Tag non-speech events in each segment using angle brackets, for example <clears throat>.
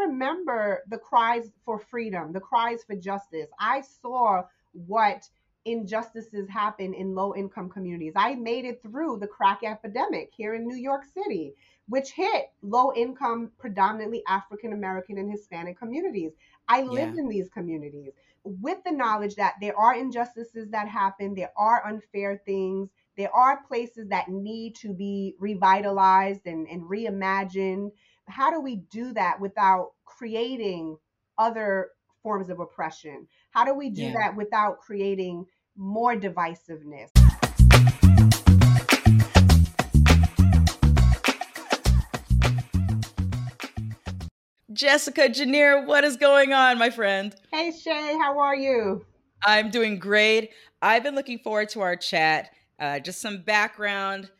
remember the cries for freedom, the cries for justice. I saw what injustices happen in low income communities. I made it through the crack epidemic here in New York City, which hit low income, predominantly African American and Hispanic communities. I lived yeah. in these communities with the knowledge that there are injustices that happen, there are unfair things, there are places that need to be revitalized and, and reimagined. How do we do that without creating other forms of oppression? How do we do yeah. that without creating more divisiveness? Jessica Janniere, what is going on, my friend? Hey, Shae, how are you? I'm doing great. I've been looking forward to our chat. Uh, just some background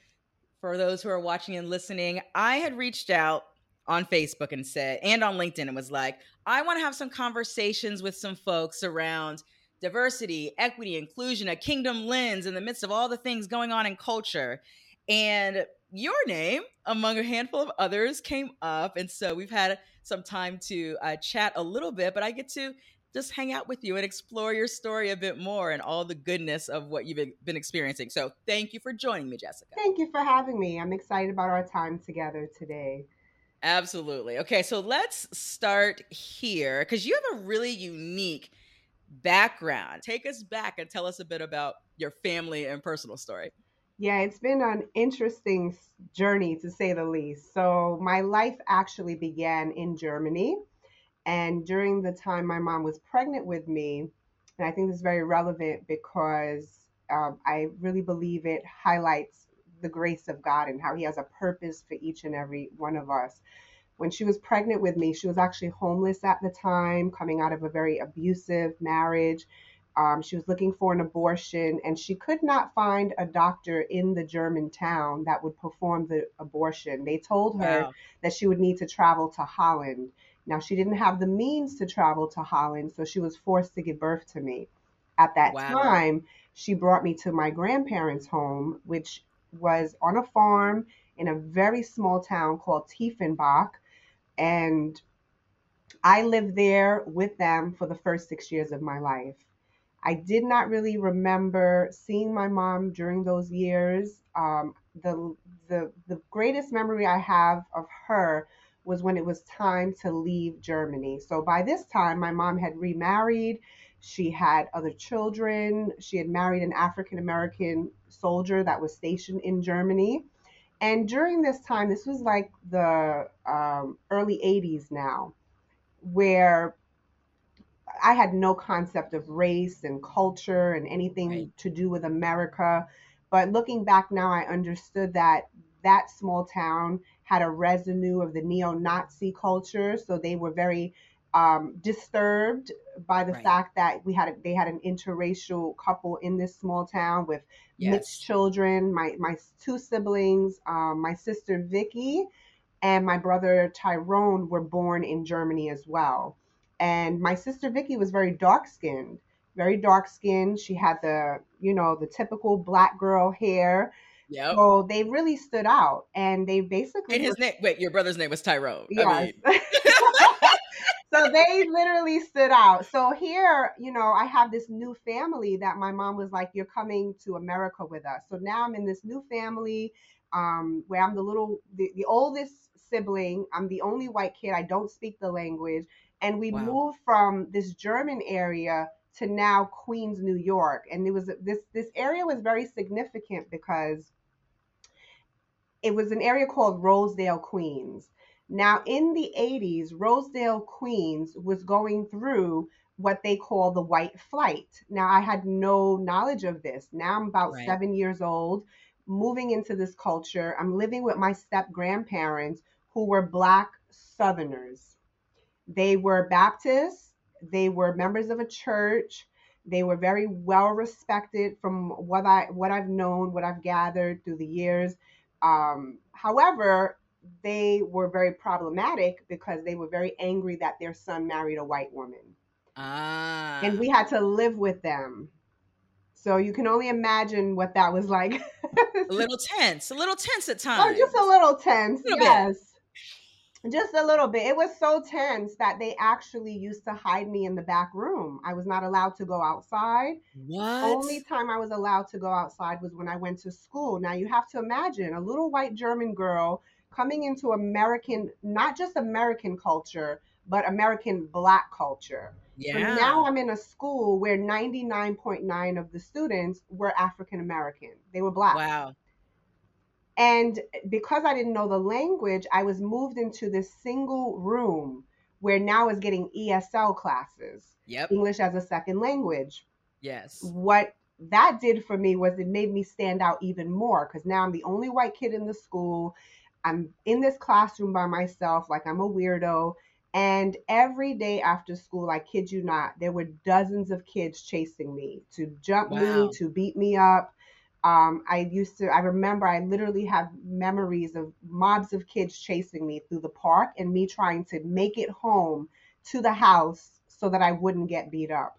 for those who are watching and listening. I had reached out on Facebook and said, and on LinkedIn, and was like, I want to have some conversations with some folks around diversity, equity, inclusion, a kingdom lens in the midst of all the things going on in culture. And your name, among a handful of others, came up. And so we've had some time to uh, chat a little bit, but I get to just hang out with you and explore your story a bit more and all the goodness of what you've been experiencing. So thank you for joining me, Jessica. Thank you for having me. I'm excited about our time together today. Absolutely. Okay, so let's start here because you have a really unique background. Take us back and tell us a bit about your family and personal story. Yeah, it's been an interesting journey to say the least. So, my life actually began in Germany. And during the time my mom was pregnant with me, and I think this is very relevant because um, I really believe it highlights the grace of God and how He has a purpose for each and every one of us. When she was pregnant with me, she was actually homeless at the time, coming out of a very abusive marriage. Um, she was looking for an abortion and she could not find a doctor in the German town that would perform the abortion. They told her wow. that she would need to travel to Holland. Now, she didn't have the means to travel to Holland, so she was forced to give birth to me. At that wow. time, she brought me to my grandparents' home, which was on a farm in a very small town called Tiefenbach. And I lived there with them for the first six years of my life. I did not really remember seeing my mom during those years. Um, the, the, the greatest memory I have of her was when it was time to leave Germany. So by this time, my mom had remarried. She had other children. She had married an African American soldier that was stationed in Germany. And during this time, this was like the um, early 80s now, where I had no concept of race and culture and anything right. to do with America. But looking back now, I understood that that small town had a residue of the neo Nazi culture. So they were very um, disturbed by the right. fact that we had a, they had an interracial couple in this small town with yes. mixed children. My my two siblings, um, my sister Vicky, and my brother Tyrone were born in Germany as well. And my sister Vicky was very dark skinned, very dark skinned. She had the you know the typical black girl hair. Yeah. So they really stood out, and they basically. And his were, name. Wait, your brother's name was Tyrone. Yes. I mean. <laughs> <laughs> so they literally stood out. So here, you know, I have this new family that my mom was like, "You're coming to America with us." So now I'm in this new family, um, where I'm the little, the, the oldest sibling. I'm the only white kid. I don't speak the language, and we wow. moved from this German area to now Queens, New York. And it was this this area was very significant because it was an area called Rosedale, Queens. Now, in the 80s, Rosedale, Queens was going through what they call the white flight. Now, I had no knowledge of this. Now I'm about right. seven years old, moving into this culture. I'm living with my step grandparents who were Black Southerners. They were Baptists, they were members of a church. They were very well respected from what I what I've known, what I've gathered through the years. Um, however, they were very problematic because they were very angry that their son married a white woman. Ah. And we had to live with them. So you can only imagine what that was like. <laughs> a little tense, a little tense at times. Oh, just a little tense. A yes. Bit. Just a little bit. It was so tense that they actually used to hide me in the back room. I was not allowed to go outside. What? Only time I was allowed to go outside was when I went to school. Now you have to imagine a little white German girl coming into American, not just American culture, but American black culture. So Yeah. now I'm in a school where 99.9 of the students were African American. They were black. Wow. And because I didn't know the language, I was moved into this single room where now is getting ESL classes, Yep. English as a second language. Yes. What that did for me was it made me stand out even more because now I'm the only white kid in the school. I'm in this classroom by myself, like I'm a weirdo. And every day after school, I kid you not, there were dozens of kids chasing me to jump me, to beat me up. Um, I used to, I remember I literally have memories of mobs of kids chasing me through the park and me trying to make it home to the house so that I wouldn't get beat up.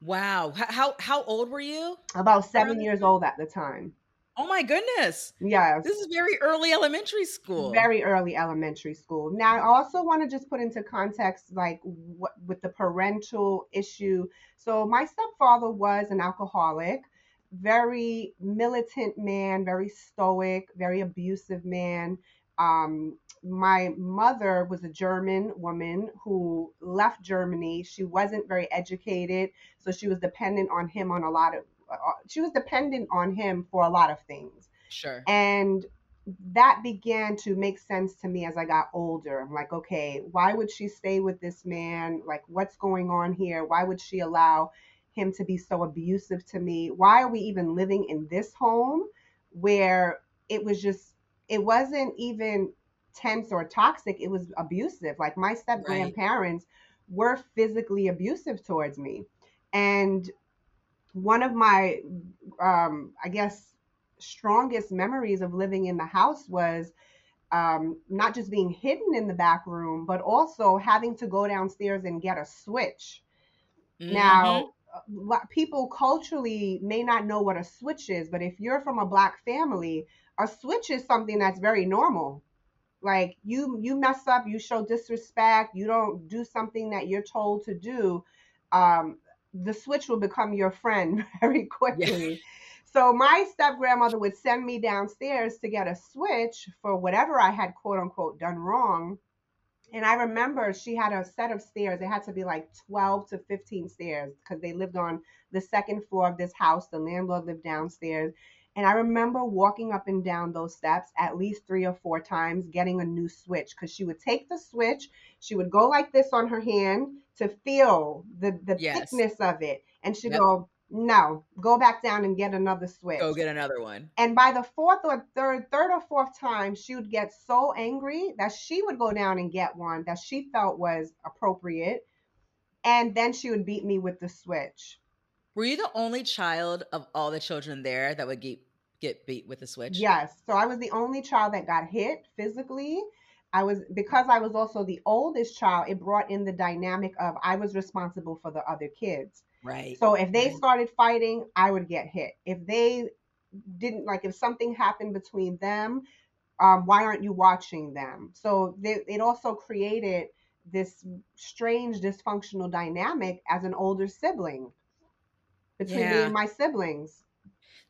Wow. How how old were you? About seven years old at the time. Oh my goodness. Yes. This is very early elementary school. very early elementary school. Now, I also want to just put into context, like what with the parental issue. So, my stepfather was an alcoholic, very militant man, very stoic, very abusive man. Um, my mother was a German woman who left Germany. She wasn't very educated, so she was dependent on him on a lot of. She was dependent on him for a lot of things. Sure. And that began to make sense to me as I got older. I'm like, okay, why would she stay with this man? Like, what's going on here? Why would she allow him to be so abusive to me? Why are we even living in this home where it was just, it wasn't even tense or toxic, it was abusive. Like, my step Right. grandparents were physically abusive towards me. And one of my, um, I guess, strongest memories of living in the house was um, not just being hidden in the back room, but also having to go downstairs and get a switch. Mhm. Now, uh, people culturally may not know what a switch is, but if you're from a black family, a switch is something that's very normal. Like you, you mess up, you show disrespect, you don't do something that you're told to do. Um, the switch will become your friend <laughs> very quickly. So my step grandmother would send me downstairs to get a switch for whatever I had quote unquote done wrong. And I remember she had a set of stairs. It had to be like 12 to 15 stairs because they lived on the second floor of this house. The landlord lived downstairs. And I remember walking up and down those steps at least three or four times, getting a new switch because she would take the switch, she would go like this on her hand to feel the, the Yes. thickness of it. And she'd Yep. go, No, go back down and get another switch. Go get another one. And by the fourth or third, third or fourth time, she would get so angry that she would go down and get one that she felt was appropriate. And then she would beat me with the switch. Were you the only child of all the children there that would get get beat with a switch? Yes. So I was the only child that got hit physically. I was because I was also the oldest child, it brought in the dynamic of I was responsible for the other kids. Right. So if they Right. started fighting, I would get hit. If they didn't like if something happened between them, um, why aren't you watching them? So they, it also created this strange dysfunctional dynamic as an older sibling between me and my siblings.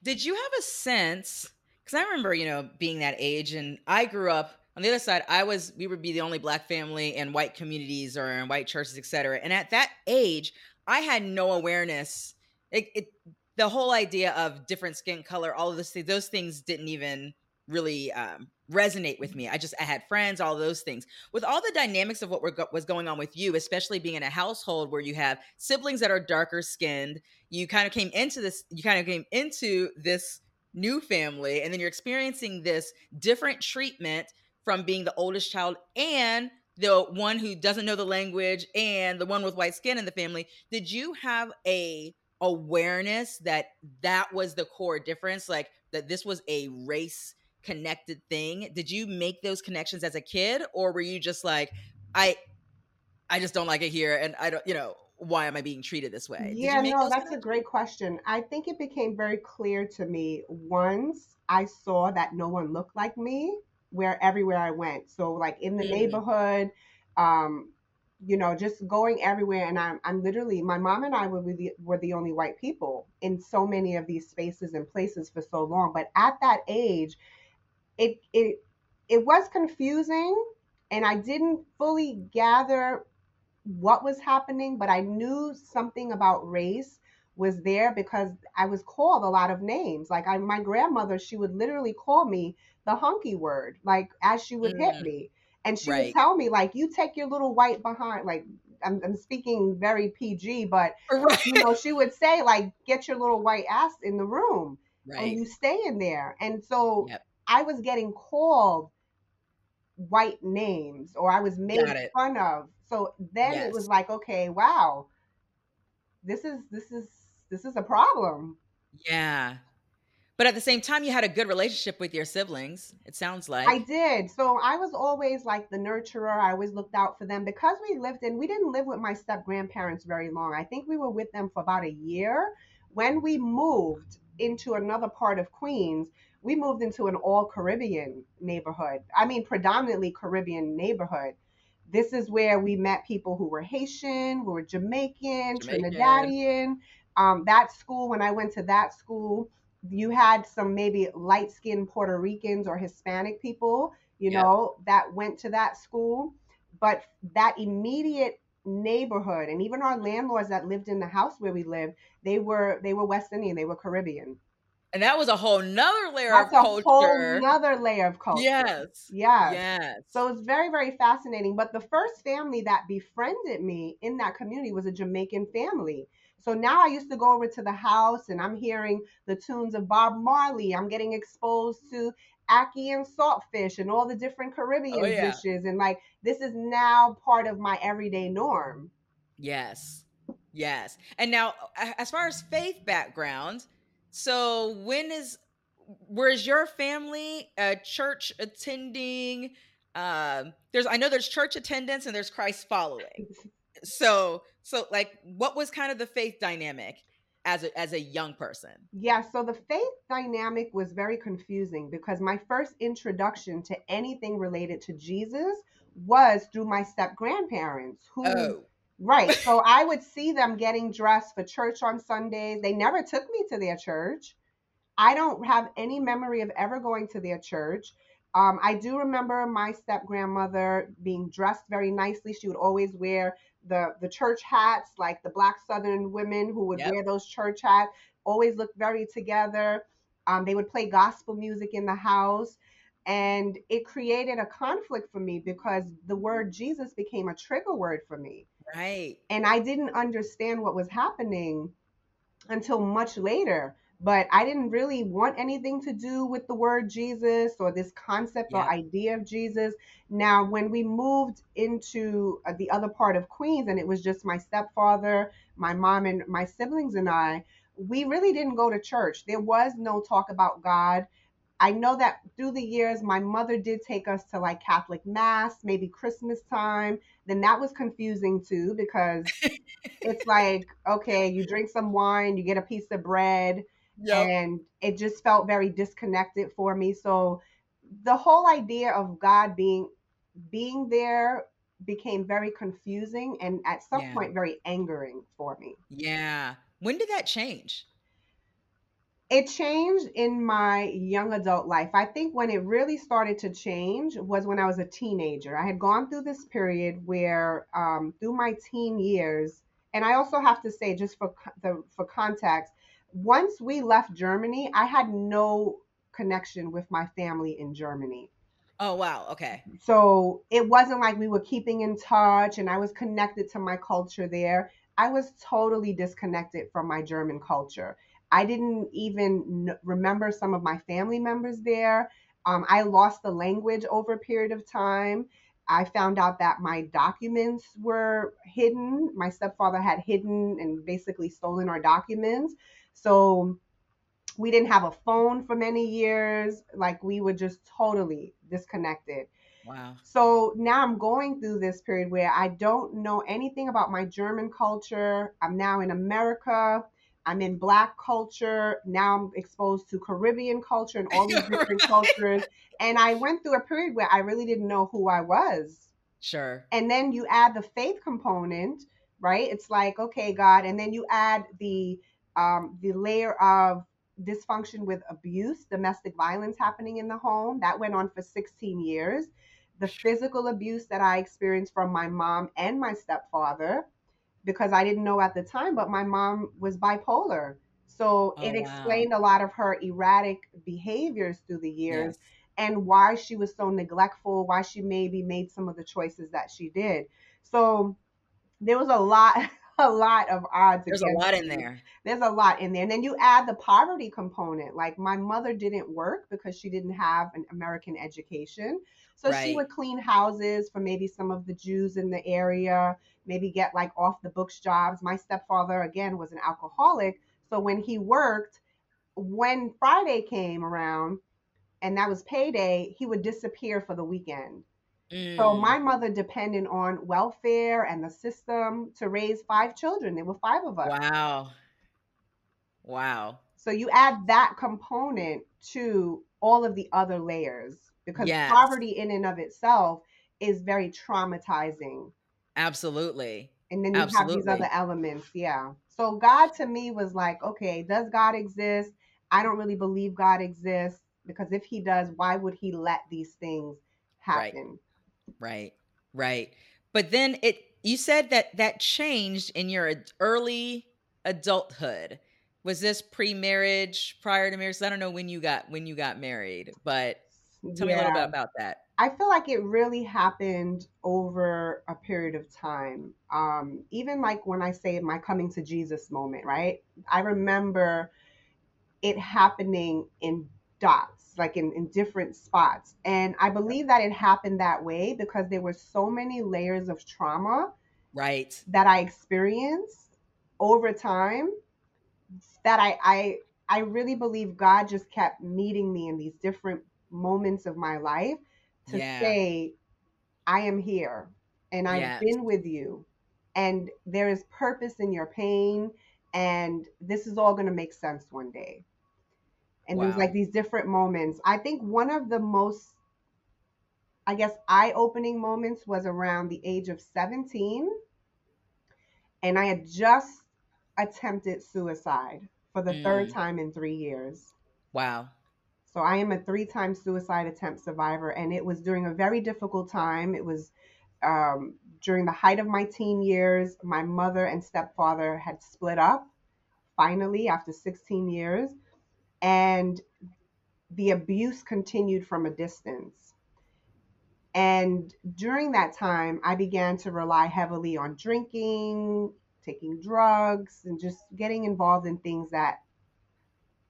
Did you have a sense? Because I remember, you know, being that age, and I grew up on the other side. I was, we would be the only black family in white communities or in white churches, et cetera. And at that age, I had no awareness. It, it the whole idea of different skin color, all of things, those things didn't even really um, resonate with me. I just, I had friends, all those things. With all the dynamics of what go- was going on with you, especially being in a household where you have siblings that are darker skinned, you kind of came into this you kind of came into this new family and then you're experiencing this different treatment from being the oldest child and the one who doesn't know the language and the one with white skin in the family did you have a awareness that that was the core difference like that this was a race connected thing did you make those connections as a kid or were you just like i i just don't like it here and i don't you know why am i being treated this way Did you Yeah, no, that's a great question. I think it became very clear to me once I saw that no one looked like me. where everywhere I went. So like in the Mm. neighborhood, um, you know, just going everywhere. And I'm, I'm literally, my mom and I were the, were the only white people in so many of these spaces and places for so long. But at that age, it, it, it was confusing and I didn't fully gather what was happening, but I knew something about race was there because I was called a lot of names. Like I, my grandmother, she would literally call me the hunky word, like as she would hit Mm. me. And she would tell me, like, you take your little white behind, like, I'm, I'm speaking very PG, but, <laughs> Right. you know, she would say, like, get your little white ass in the room and you stay in there. And so Yep. I was getting called white names or I was made fun of. So then it was like, okay, wow, this is this is this is a problem. Yeah. But at the same time, you had a good relationship with your siblings. It sounds like. I did. So I was always like the nurturer. I always looked out for them because we lived in we didn't live with my step grandparents very long. I think we were with them for about a year. When we moved into another part of Queens, we moved into an all Caribbean neighborhood. I mean predominantly Caribbean neighborhood. This is where we met people who were Haitian, who were Jamaican, Jamaican. Trinidadian. Um, that school, when I went to that school, you had some maybe light skinned Puerto Ricans or Hispanic people, you Yep. know, that went to that school. But that immediate neighborhood and even our landlords that lived in the house where we lived, they were they were West Indian, they were Caribbean. And that was a whole nother layer That's of a culture. whole nother layer of culture. Yes. Yes. Yes. So it's very, very fascinating. But the first family that befriended me in that community was a Jamaican family. So now I used to go over to the house and I'm hearing the tunes of Bob Marley. I'm getting exposed to ackee and saltfish and all the different Caribbean Oh, yeah. dishes. And like this is now part of my everyday norm. Yes. Yes. And now, as far as faith background, so when is, where's your family uh, church attending? Um, there's, I know there's church attendance and there's Christ following. So, so like, what was kind of the faith dynamic as a as a young person? Yeah, so the faith dynamic was very confusing because my first introduction to anything related to Jesus was through my step grandparents who Oh, Right. <laughs> So I would see them getting dressed for church on Sundays. They never took me to their church. I don't have any memory of ever going to their church. Um, I do remember my step grandmother being dressed very nicely. She would always wear the the church hats, like the black Southern women who would Yep. wear those church hats. Always looked very together. Um, they would play gospel music in the house, and it created a conflict for me because the word Jesus became a trigger word for me right. and I didn't understand what was happening until much later. But I didn't really want anything to do with the word Jesus or this concept or idea of Jesus. Now, when we moved into uh, the other part of Queens and it was just my stepfather, my mom, and my siblings and I, we really didn't go to church. There was no talk about God. I know that through the years, my mother did take us to like Catholic Mass, maybe Christmas time. Then that was confusing too because <laughs> it's like, okay, you drink some wine, you get a piece of bread, Yep. and it just felt very disconnected for me. So the whole idea of God being being there became very confusing and at some Yeah. point very angering for me. Yeah. When did that change? It changed in my young adult life. I think when it really started to change was when I was a teenager. I had gone through this period where, um, through my teen years, and I also have to say, just for the for context, once we left Germany, I had no connection with my family in Germany. Oh wow. Okay. So it wasn't like we were keeping in touch and I was connected to my culture there. I was totally disconnected from my German culture. I didn't even remember some of my family members there. Um, I lost the language over a period of time. I found out that my documents were hidden. My stepfather had hidden and basically stolen our documents. So we didn't have a phone for many years. Like we were just totally disconnected. Wow. So now I'm going through this period where I don't know anything about my German culture. I'm now in America. I'm in black culture. Now I'm exposed to Caribbean culture and all these different <laughs> cultures. And I went through a period where I really didn't know who I was. Sure. And then you add the faith component, right? It's like, okay, God, and then you add the um, the layer of dysfunction with abuse, domestic violence happening in the home. That went on for 16 years. The physical abuse that I experienced from my mom and my stepfather, because I didn't know at the time, but my mom was bipolar. So Oh it wow. explained a lot of her erratic behaviors through the years Yes. and why she was so neglectful, why she maybe made some of the choices that she did. So there was a lot, <laughs> a lot of odds There's a lot in there. There's a lot in there. And then you add the poverty component. Like my mother didn't work because she didn't have an American education. So she would clean houses for maybe some of the Jews in the area, maybe get like off the books jobs. My stepfather, again, was an alcoholic. So when he worked, when Friday came around and that was payday, he would disappear for the weekend. So Mm. my mother depended on welfare and the system to raise five children. There were five of us. Wow. Wow. So you add that component to all of the other layers because Yes. poverty in and of itself is very traumatizing. Absolutely. And then you have these other elements. Yeah. So God to me was like, okay, does God exist? I don't really believe God exists because if he does, why would he let these things happen? Right. Right. But then it you said that that changed in your early adulthood. Was this pre-marriage, prior to marriage? I don't know when you got when you got married, but tell me a little bit about that. I feel like it really happened over a period of time. Um, even like when I say my coming to Jesus moment, right? I remember it happening in dots, like in, in different spots. And I believe that it happened that way because there were so many layers of trauma Right. that I experienced over time that I I I really believe God just kept meeting me in these different moments of my life to Yeah. say I am here and I've Yes. been with you and there is purpose in your pain and this is all going to make sense one day. And there was like these different moments. I think one of the most I guess eye-opening moments was around the age of 17 and I had just attempted suicide for the third Mm. time in 3 years. Wow. So I am a three-time suicide attempt survivor, and it was during a very difficult time. It was um, during the height of my teen years. My mother and stepfather had split up finally after 16 years, and the abuse continued from a distance. And during that time, I began to rely heavily on drinking, taking drugs, and just getting involved in things that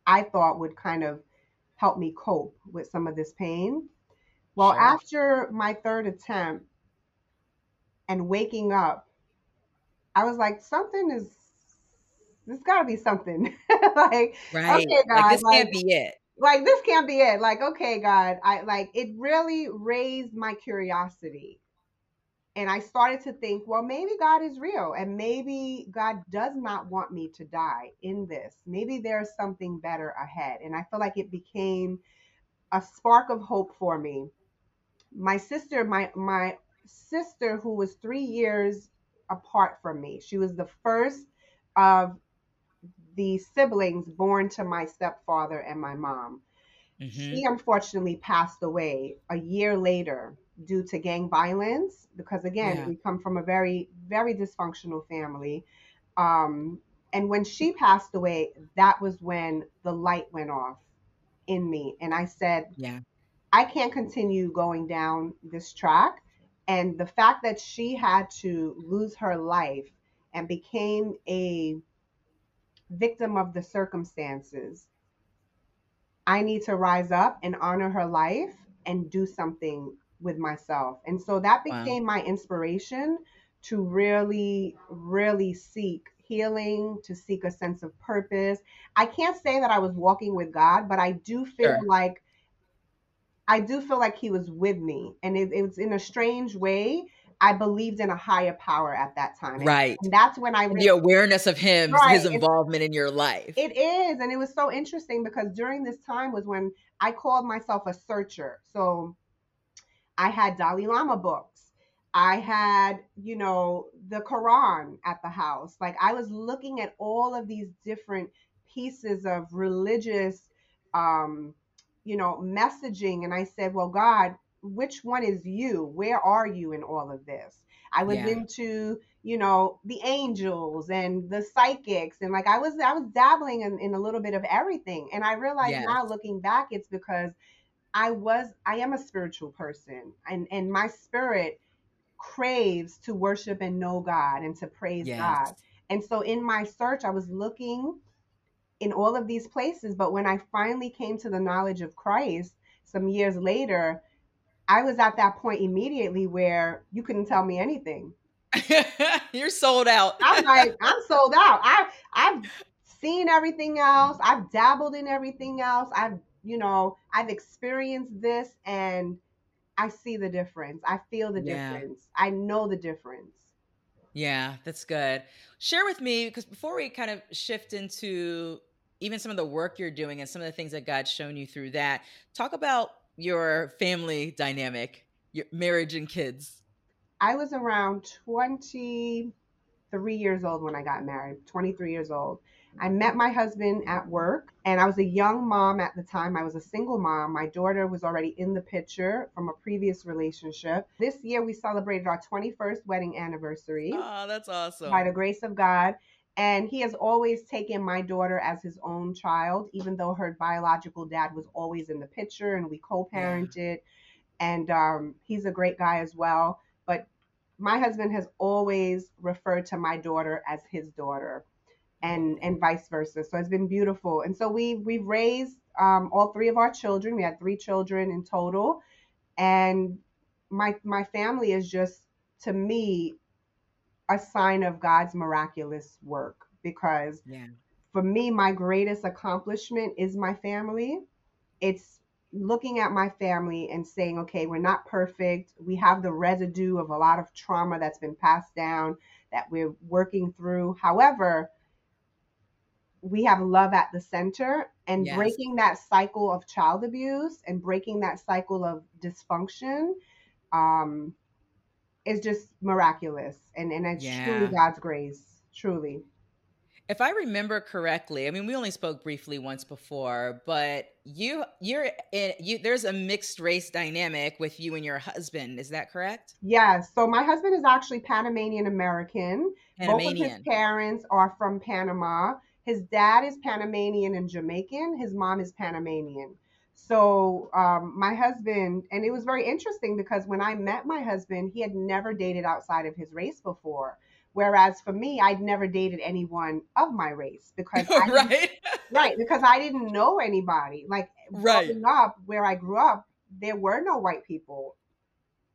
I thought would kind of help me cope with some of this pain. Well, Sure. after my third attempt and waking up, I was like, something is, there's got to be something. <laughs> like, Right. okay, Like God, this like, can't be it. like this can't be it. Like, okay, God, I like it really raised my curiosity. And I started to think, well, maybe God is real and maybe God does not want me to die in this. Maybe there's something better ahead. And I feel like it became a spark of hope for me. My sister, my my sister who was 3 years apart from me. She was the first of the siblings born to my stepfather and my mom. hmm She unfortunately passed away a year later due to gang violence because again, Yeah. we come from a very very dysfunctional family. Um and when she passed away, that was when the light went off in me and I said, Yeah. I can't continue going down this track. And the fact that she had to lose her life and became a victim of the circumstances, I need to rise up and honor her life and do something with myself. And so that Wow. became my inspiration to really, really seek healing, to seek a sense of purpose. I can't say that I was walking with God, but I do feel Sure. like I do feel like he was with me. And it, it was in a strange way. I believed in a higher power at that time. And, right. And that's when I and the awareness of him, right. his involvement in your life. It is. And it was so interesting because during this time was when I called myself a searcher. So I had Dalai Lama books. I had, you know, the Quran at the house. Like I was looking at all of these different pieces of religious um, you know, messaging and I said, "Well, God, which one is you? Where are you in all of this? I was yeah. into, you know, the angels and the psychics and like I was I was dabbling in, in a little bit of everything. And I realized yes. now looking back, it's because I was I am a spiritual person and, and my spirit craves to worship and know God and to praise yes. God. And so in my search, I was looking in all of these places. But when I finally came to the knowledge of Christ some years later, I was at that point immediately where you couldn't tell me anything. <laughs> You're sold out. I'm <laughs> like, I'm sold out. I I've seen everything else. I've dabbled in everything else. I've, you know, I've experienced this and I see the difference. I feel the yeah. difference. I know the difference. Yeah, that's good. Share with me because before we kind of shift into even some of the work you're doing and some of the things that God's shown you through that, talk about your family dynamic, your marriage and kids? I was around 23 years old when I got married, 23 years old. I met my husband at work and I was a young mom at the time. I was a single mom. My daughter was already in the picture from a previous relationship. This year we celebrated our 21st wedding anniversary. Oh, that's awesome. By the grace of God. And he has always taken my daughter as his own child, even though her biological dad was always in the picture and we co parented. Yeah. And um, he's a great guy as well. But my husband has always referred to my daughter as his daughter and and vice versa. So it's been beautiful. And so we we've raised um, all three of our children. We had three children in total. And my my family is just to me a sign of God's miraculous work because yeah. for me, my greatest accomplishment is my family. It's looking at my family and saying, okay, we're not perfect. We have the residue of a lot of trauma that's been passed down that we're working through. However, we have love at the center and yes. breaking that cycle of child abuse and breaking that cycle of dysfunction um, is just miraculous and and it's yeah. truly God's grace, truly. If I remember correctly, I mean we only spoke briefly once before, but you you're in you there's a mixed race dynamic with you and your husband, is that correct? Yes. So my husband is actually Panamanian American. Panamanian. Both of his parents are from Panama. His dad is Panamanian and Jamaican. His mom is Panamanian. So um, my husband, and it was very interesting because when I met my husband, he had never dated outside of his race before. Whereas for me, I'd never dated anyone of my race because <laughs> I right, <laughs> right, because I didn't know anybody. Like right. growing up, where I grew up, there were no white people.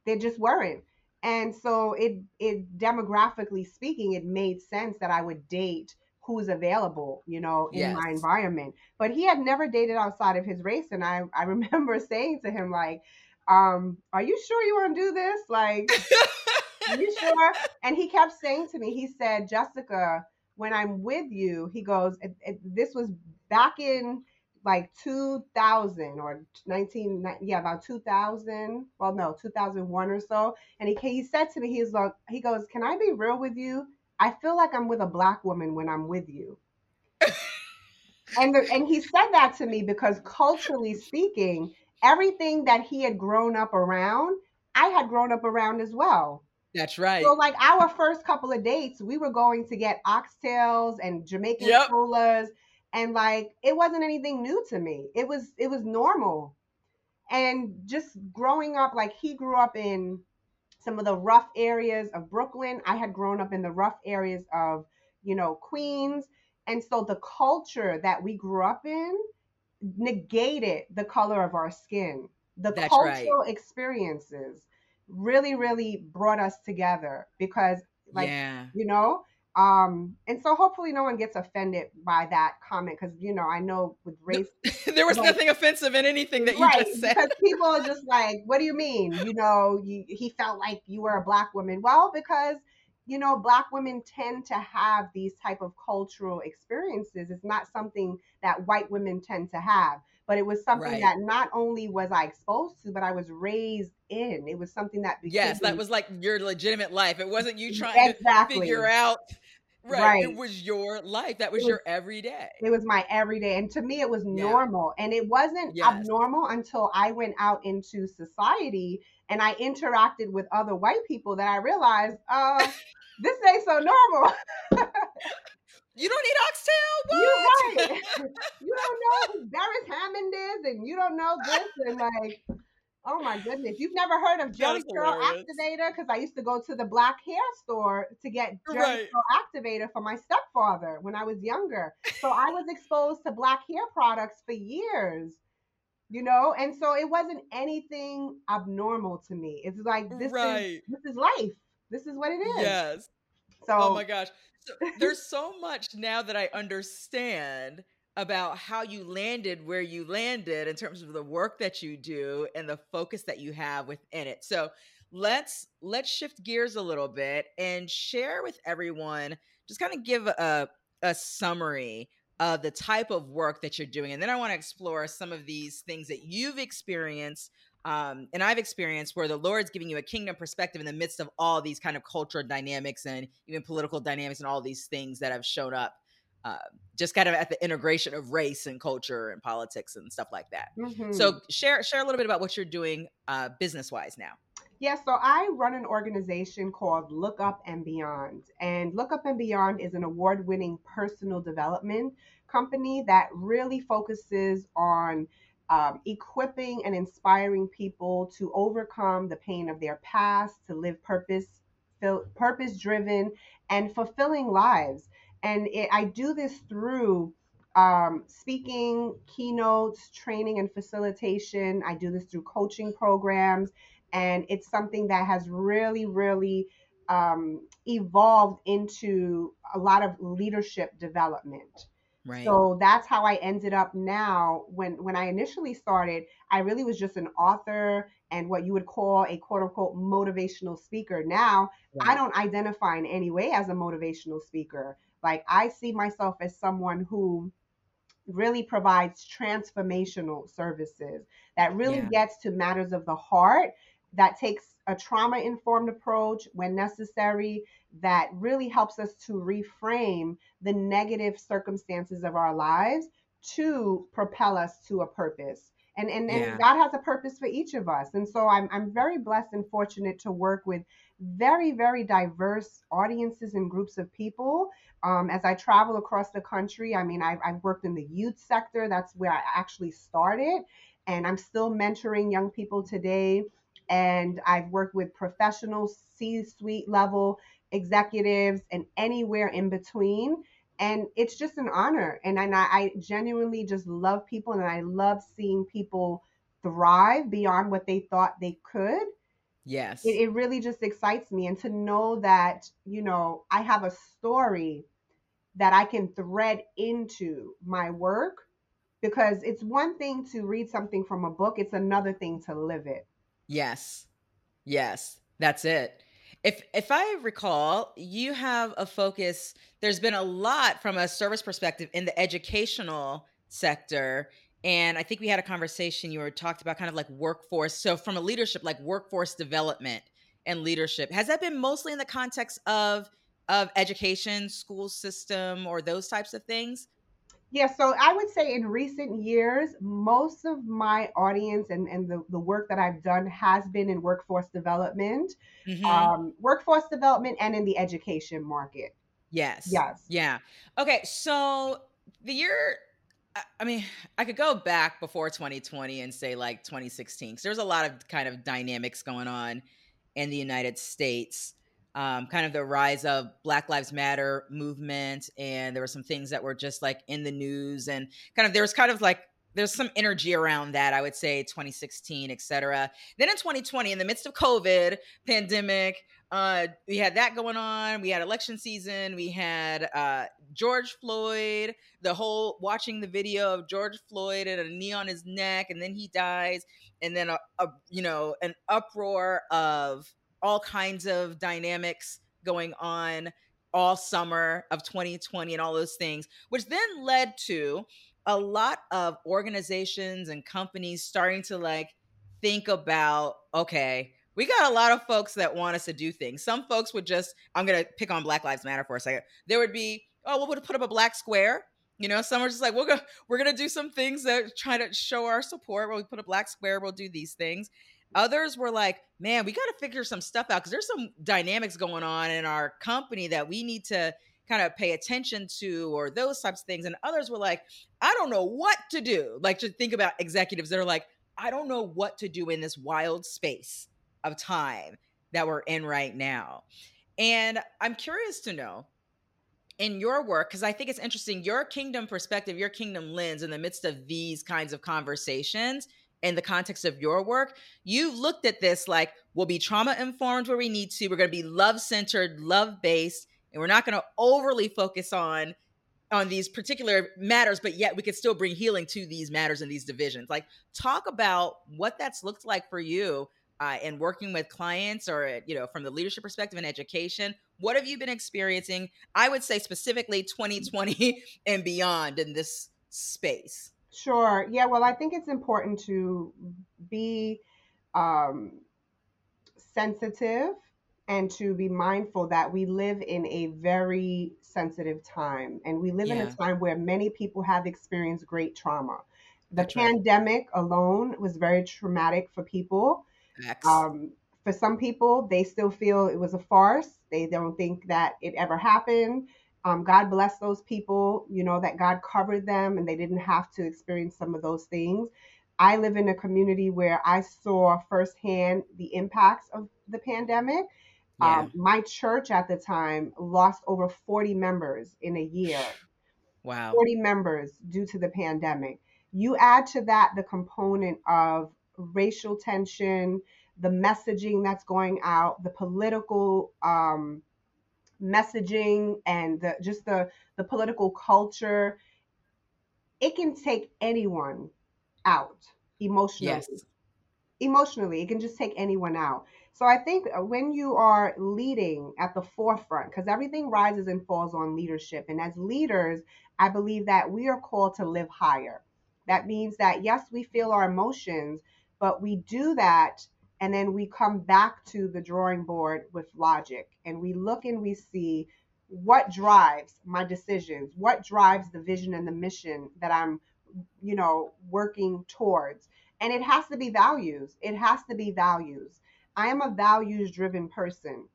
There just weren't, and so it it demographically speaking, it made sense that I would date who's available, you know, in yes. my environment. But he had never dated outside of his race. And I, I <laughs> remember saying to him, like, um, are you sure you want to do this? Like, are you <laughs> sure? And he kept saying to me, he said, Jessica, when I'm with you, he goes, it, it, this was back in like 2000 or 19, yeah, about 2000. Well, no, 2001 or so. And he, he said to me, he's like, he goes, can I be real with you? I feel like I'm with a black woman when I'm with you. and the, and he said that to me because culturally speaking, everything that he had grown up around, I had grown up around as well. That's right. So like our first couple of dates, we were going to get oxtails and Jamaican yep. colas and like it wasn't anything new to me. It was it was normal. And just growing up like he grew up in some of the rough areas of Brooklyn. I had grown up in the rough areas of, you know, Queens. And so the culture that we grew up in negated the color of our skin. The That's cultural right. experiences really, really brought us together because, like, yeah. you know, Um, and so hopefully no one gets offended by that comment because you know I know with race <laughs> there was like, nothing offensive in anything that you right, just said because people are <laughs> just like, what do you mean? You know, you, he felt like you were a black woman. Well, because you know black women tend to have these type of cultural experiences. It's not something that white women tend to have but it was something right. that not only was I exposed to, but I was raised in. It was something that yes, that was like your legitimate life. It wasn't you trying exactly. to figure out. Right. right. It was your life. That was, was, your everyday. It was my everyday. And to me, it was normal. Yeah. And it wasn't yes. abnormal until I went out into society and I interacted with other white people that I realized, uh, this ain't so normal. <laughs> You don't need oxtail. What? You're right. <laughs> you don't know who Beres Hammond is, and you don't know this, and like, oh my goodness, you've never heard of <laughs> Jheri Curl Activator? Because I used to go to the black hair store to get Jheri right. Curl Activator for my stepfather when I was younger. So I was exposed to black hair products for years. You know, and so it wasn't anything abnormal to me. It's like this right. is this is life. This is what it is. Yes. So, oh my gosh so, there's so much now that I understand about how you landed where you landed in terms of the work that you do and the focus that you have within it. So let's let's shift gears a little bit and share with everyone just kind of give a a summary of the type of work that you're doing and then I want to explore some of these things that you've experienced um, and I've experienced where the Lord's giving you a kingdom perspective in the midst of all these kind of cultural dynamics and even political dynamics and all these things that have shown up, uh, just kind of at the integration of race and culture and politics and stuff like that. Mm-hmm. So share share a little bit about what you're doing uh, business wise now. Yeah, so I run an organization called Look Up and Beyond. And Look Up and Beyond is an award winning personal development company that really focuses on um, equipping and inspiring people to overcome the pain of their past, to live purpose, purpose driven, and fulfilling lives. And it, I do this through um, speaking, keynotes, training, and facilitation. I do this through coaching programs. And it's something that has really, really um, evolved into a lot of leadership development. Right. So that's how I ended up now. When when I initially started, I really was just an author and what you would call a quote unquote motivational speaker. Now right. I don't identify in any way as a motivational speaker. Like I see myself as someone who really provides transformational services that really yeah. gets to matters of the heart that takes a trauma informed approach when necessary that really helps us to reframe the negative circumstances of our lives to propel us to a purpose. And, and, and. God has a purpose for each of us. And so I'm, I'm very blessed and fortunate to work with very, very diverse audiences and groups of people. Um, as I travel across the country, I mean, I've, I've worked in the youth sector, that's where I actually started. And I'm still mentoring young people today and I've worked with professional C suite level executives and anywhere in between. And it's just an honor. And, and I, I genuinely just love people and I love seeing people thrive beyond what they thought they could. Yes. It, it really just excites me. And to know that, you know, I have a story that I can thread into my work because it's one thing to read something from a book, it's another thing to live it. Yes. Yes. That's it. If if I recall, you have a focus there's been a lot from a service perspective in the educational sector and I think we had a conversation you were talked about kind of like workforce. So from a leadership like workforce development and leadership, has that been mostly in the context of of education, school system or those types of things? Yeah, so I would say in recent years, most of my audience and, and the, the work that I've done has been in workforce development, mm-hmm. um, workforce development, and in the education market. Yes. Yes. Yeah. Okay. So the year, I mean, I could go back before 2020 and say like 2016, because there's a lot of kind of dynamics going on in the United States um, kind of the rise of Black Lives Matter movement, and there were some things that were just like in the news, and kind of there was kind of like there's some energy around that. I would say 2016, et cetera. Then in 2020, in the midst of COVID pandemic, uh, we had that going on. We had election season. We had uh, George Floyd, the whole watching the video of George Floyd and a knee on his neck, and then he dies, and then a, a you know an uproar of all kinds of dynamics going on all summer of 2020 and all those things, which then led to a lot of organizations and companies starting to like think about okay we got a lot of folks that want us to do things. Some folks would just, I'm going to pick on Black Lives Matter for a second. There would be, oh, we'll put up a black square. You know, some are just like, we're to we're gonna do some things that try to show our support. Well, We'll put a black square, we'll do these things. Others were like, man, we got to figure some stuff out because there's some dynamics going on in our company that we need to kind of pay attention to or those types of things. And others were like, I don't know what to do. Like to think about executives that are like, I don't know what to do in this wild space of time that we're in right now. And I'm curious to know in your work, because I think it's interesting, your kingdom perspective, your kingdom lens in the midst of these kinds of conversations in the context of your work, you've looked at this like we'll be trauma informed where we need to. We're going to be love centered, love based, and we're not going to overly focus on on these particular matters, but yet we could still bring healing to these matters and these divisions. Like, talk about what that's looked like for you uh, and working with clients or you know from the leadership perspective and education what have you been experiencing i would say specifically 2020 <laughs> and beyond in this space sure yeah well i think it's important to be um, sensitive and to be mindful that we live in a very sensitive time and we live yeah. in a time where many people have experienced great trauma the That's pandemic right. alone was very traumatic for people um, for some people, they still feel it was a farce. They don't think that it ever happened. Um, God bless those people, you know, that God covered them and they didn't have to experience some of those things. I live in a community where I saw firsthand the impacts of the pandemic. Yeah. Um, my church at the time lost over 40 members in a year. Wow. 40 members due to the pandemic. You add to that the component of racial tension, the messaging that's going out, the political um, messaging, and the, just the the political culture. It can take anyone out emotionally. Yes. Emotionally, it can just take anyone out. So I think when you are leading at the forefront, because everything rises and falls on leadership, and as leaders, I believe that we are called to live higher. That means that yes, we feel our emotions, but we do that and then we come back to the drawing board with logic and we look and we see what drives my decisions, what drives the vision and the mission that I'm, you know, working towards. And it has to be values. It has to be values. I am a values driven person.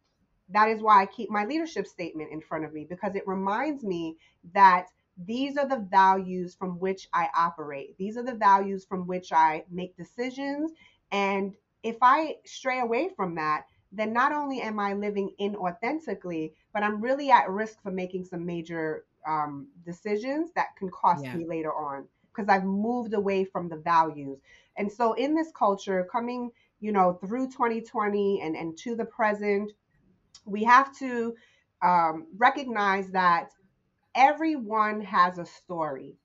That is why I keep my leadership statement in front of me because it reminds me that these are the values from which I operate. These are the values from which I make decisions. And if I stray away from that, then not only am I living inauthentically, but I'm really at risk for making some major um, decisions that can cost yeah. me later on because I've moved away from the values. And so in this culture, coming, you know, through 2020 and, and to the present, we have to um, recognize that everyone has a story.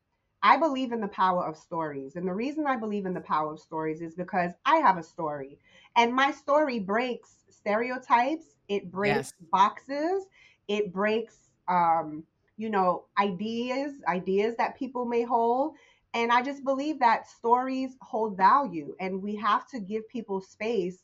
I believe in the power of stories. And the reason I believe in the power of stories is because I have a story. And my story breaks stereotypes, it breaks yes. boxes, it breaks um, you know, ideas, ideas that people may hold. And I just believe that stories hold value and we have to give people space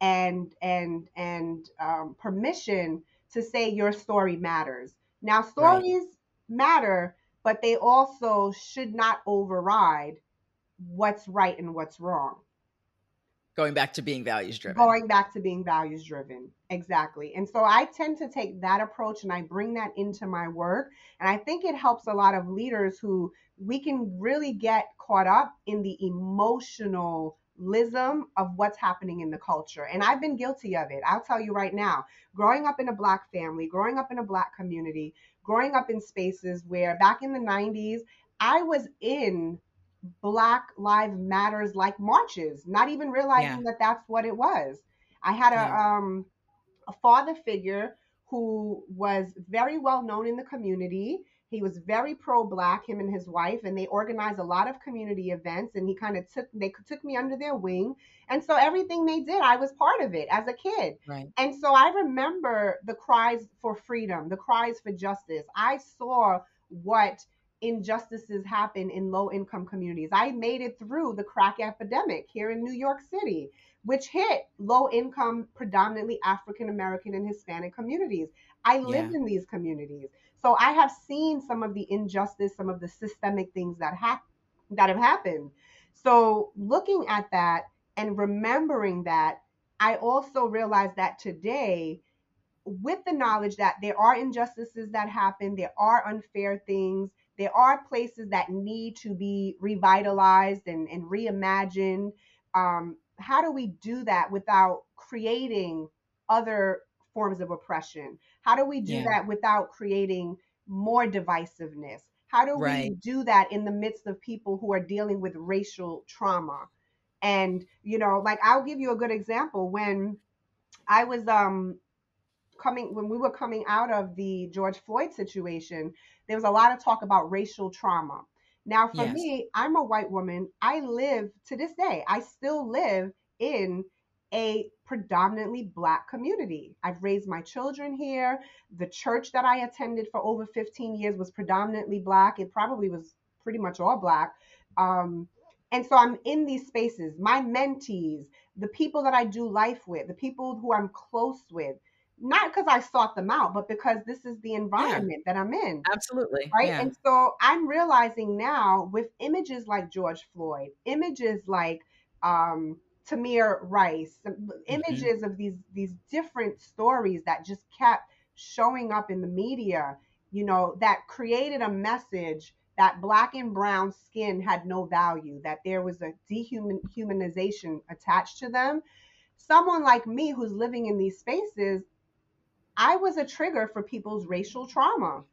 and and and um, permission to say your story matters. Now, stories. Matter, but they also should not override what's right and what's wrong. Going back to being values driven. Going back to being values driven. Exactly. And so I tend to take that approach and I bring that into my work. And I think it helps a lot of leaders who we can really get caught up in the emotional lism of what's happening in the culture. And I've been guilty of it. I'll tell you right now, growing up in a black family, growing up in a black community, growing up in spaces where back in the 90s, I was in Black Lives Matters like marches, not even realizing yeah. that that's what it was. I had a yeah. um a father figure who was very well known in the community. He was very pro-black, him and his wife, and they organized a lot of community events. And he kind of took they took me under their wing, and so everything they did, I was part of it as a kid. Right. And so I remember the cries for freedom, the cries for justice. I saw what injustices happen in low income communities. I made it through the crack epidemic here in New York City, which hit low income, predominantly African American and Hispanic communities. I lived Yeah. in these communities. So I have seen some of the injustice, some of the systemic things that hap- that have happened. So looking at that and remembering that, I also realized that today with the knowledge that there are injustices that happen, there are unfair things, there are places that need to be revitalized and, and reimagined. Um, how do we do that without creating other forms of oppression? How do we do Yeah. that without creating more divisiveness? How do we do that in the midst of people who are dealing with racial trauma? And, you know, like I'll give you a good example. When I was um coming when we were coming out of the George Floyd situation, there was a lot of talk about racial trauma. Now, for Yes. me, I'm a white woman. I live to this day, I still live in a predominantly black community. I've raised my children here. The church that I attended for over 15 years was predominantly black. It probably was pretty much all black. Um, and so I'm in these spaces. My mentees, the people that I do life with, the people who I'm close with, not because I sought them out, but because this is the Yeah. environment that I'm in. Absolutely. Right. Yeah. And so I'm realizing now with images like George Floyd, images like um, Tamir Rice, hmm images of these these different stories that just kept showing up in the media, you know, that created a message that black and brown skin had no value, that there was a dehumanization attached to them. Someone like me who's living in these spaces, I was a trigger for people's racial trauma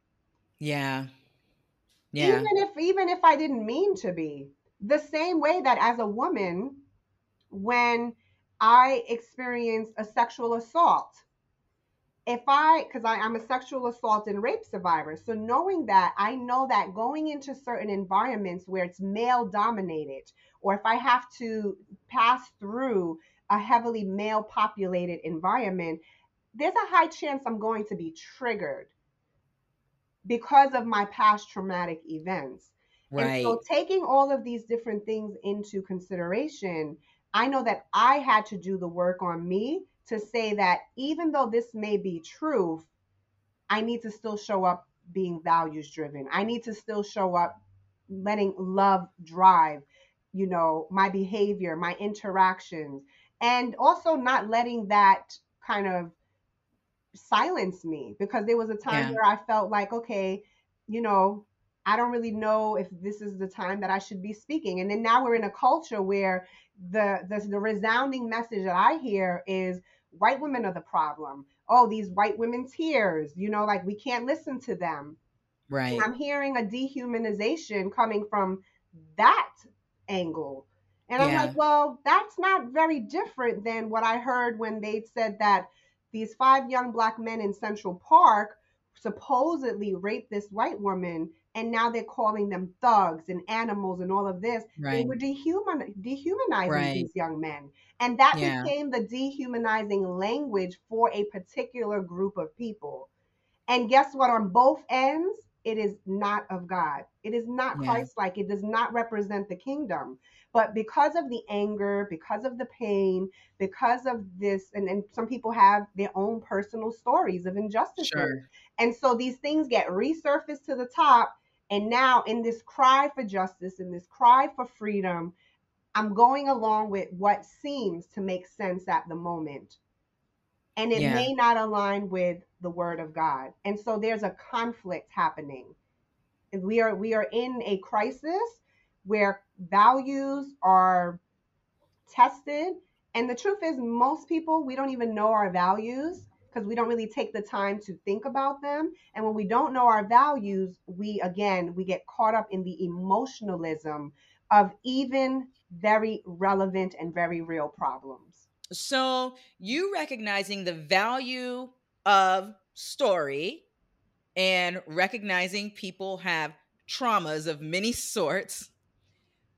Yeah. Yeah. even if even if I didn't mean to be. The same way that as a woman, when I experienced a sexual assault, if I because I'm a sexual assault and rape survivor, so knowing that I know that going into certain environments where it's male dominated, or if I have to pass through a heavily male populated environment, there's a high chance I'm going to be triggered because of my past traumatic events. And Right. so, taking all of these different things into consideration, I know that I had to do the work on me to say that even though this may be truth, I need to still show up being values driven. I need to still show up letting love drive, you know, my behavior, my interactions, and also not letting that kind of silence me because there was a time Yeah. where I felt like, okay, you know, I don't really know if this is the time that I should be speaking. And then now we're in a culture where the the, the resounding message that I hear is white women are the problem. Oh, these white women tears, you know, like we can't listen to them. And Right. I'm hearing a dehumanization coming from that angle. And I'm like, well, that's not very different than what I heard when they said that these five young black men in Central Park supposedly raped this white woman, and now they're calling them thugs and animals and all of this. They Right. were dehuman- dehumanizing Right. these young men. And that Yeah. became the dehumanizing language for a particular group of people. And guess what? On both ends, it is not of God. It is not Yeah. Christ like. It does not represent the kingdom. But because of the anger, because of the pain, because of this, and, and some people have their own personal stories of injustices. Sure. And so these things get resurfaced to the top. And now, in this cry for justice, in this cry for freedom, I'm going along with what seems to make sense at the moment and it Yeah. may not align with the word of God. And so there's a conflict happening. We are we are in a crisis where values are tested. And the truth is most people we don't even know our values because we don't really take the time to think about them. And when we don't know our values, we again we get caught up in the emotionalism of even very relevant and very real problems. So, you recognizing the value of story and recognizing people have traumas of many <laughs> sorts,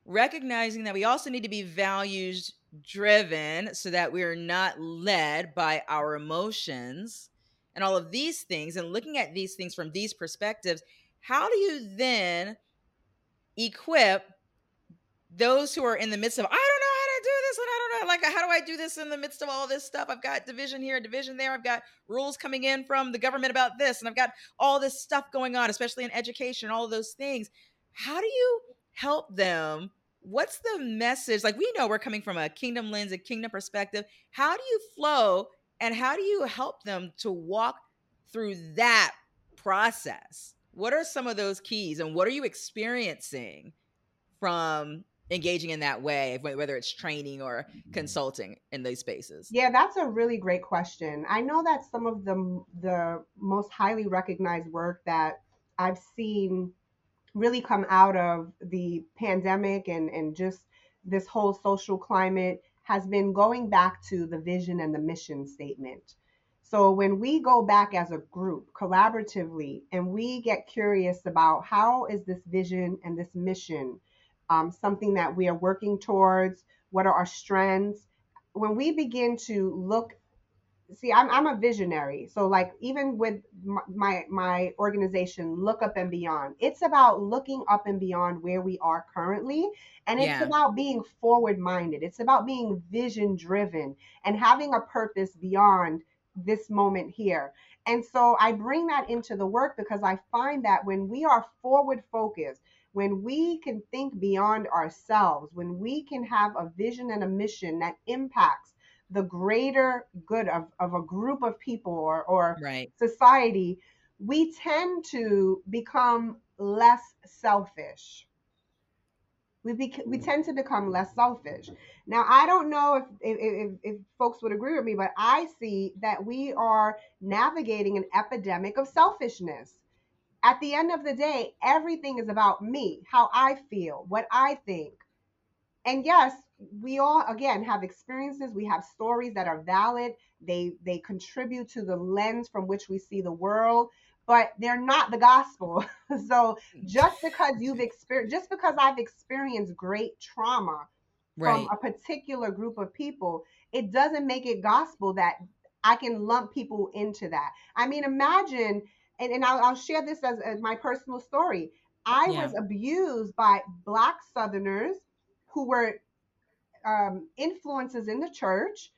recognizing that we also need to be values driven so that we are not led by our emotions and all of these things, and looking at these things from these perspectives, how do you then equip those who are in the midst of, I don't know how to do this, and I don't know, like, how do I do this in the midst of all this stuff? I've got division here, division there. I've got rules coming in from the government about this, and I've got all this stuff going on, especially in education, all those things. How do you help them? What's the message? Like, we know we're coming from a kingdom lens, a kingdom perspective. How do you flow and how do you help them to walk through that process? What are some of those keys and what are you experiencing from engaging in that way, whether it's training or mm-hmm. consulting in those spaces? Yeah, that's a really great question. I know that some of the the most highly recognized work that I've seen really come out of the pandemic and and just this whole social climate has been going back to the vision and the mission statement. So when we go back as a group collaboratively and we get curious about how is this vision and this mission um, something that we are working towards, what are our strengths, when we begin to look see I'm, I'm a visionary. So like even with my my organization look up and beyond it's about looking up and beyond where we are currently and it's yeah. about being forward minded it's about being vision driven and having a purpose beyond this moment here. And so i bring that into the work because i find that when we are forward focused when we can think beyond ourselves when we can have a vision and a mission that impacts the greater good of, of a group of people or, or right. society, we tend to become less selfish. We, be, we hmm. tend to become less selfish. Now, I don't know if, if, if, folks would agree with me, but I see that we are navigating an epidemic of selfishness. At the end of the day, everything is about me, how I feel, what I think. And yes, we all again have experiences. We have stories that are valid. They they contribute to the lens from which we see the world but they're not the gospel. <laughs> So mm. just because you've experienced just because i've experienced great trauma right. from a particular group of people it doesn't make it gospel that i can lump people into that. I mean imagine and, and I'll, I'll share this as, as my personal story. I yeah. was abused by black southerners who were um, influences in the church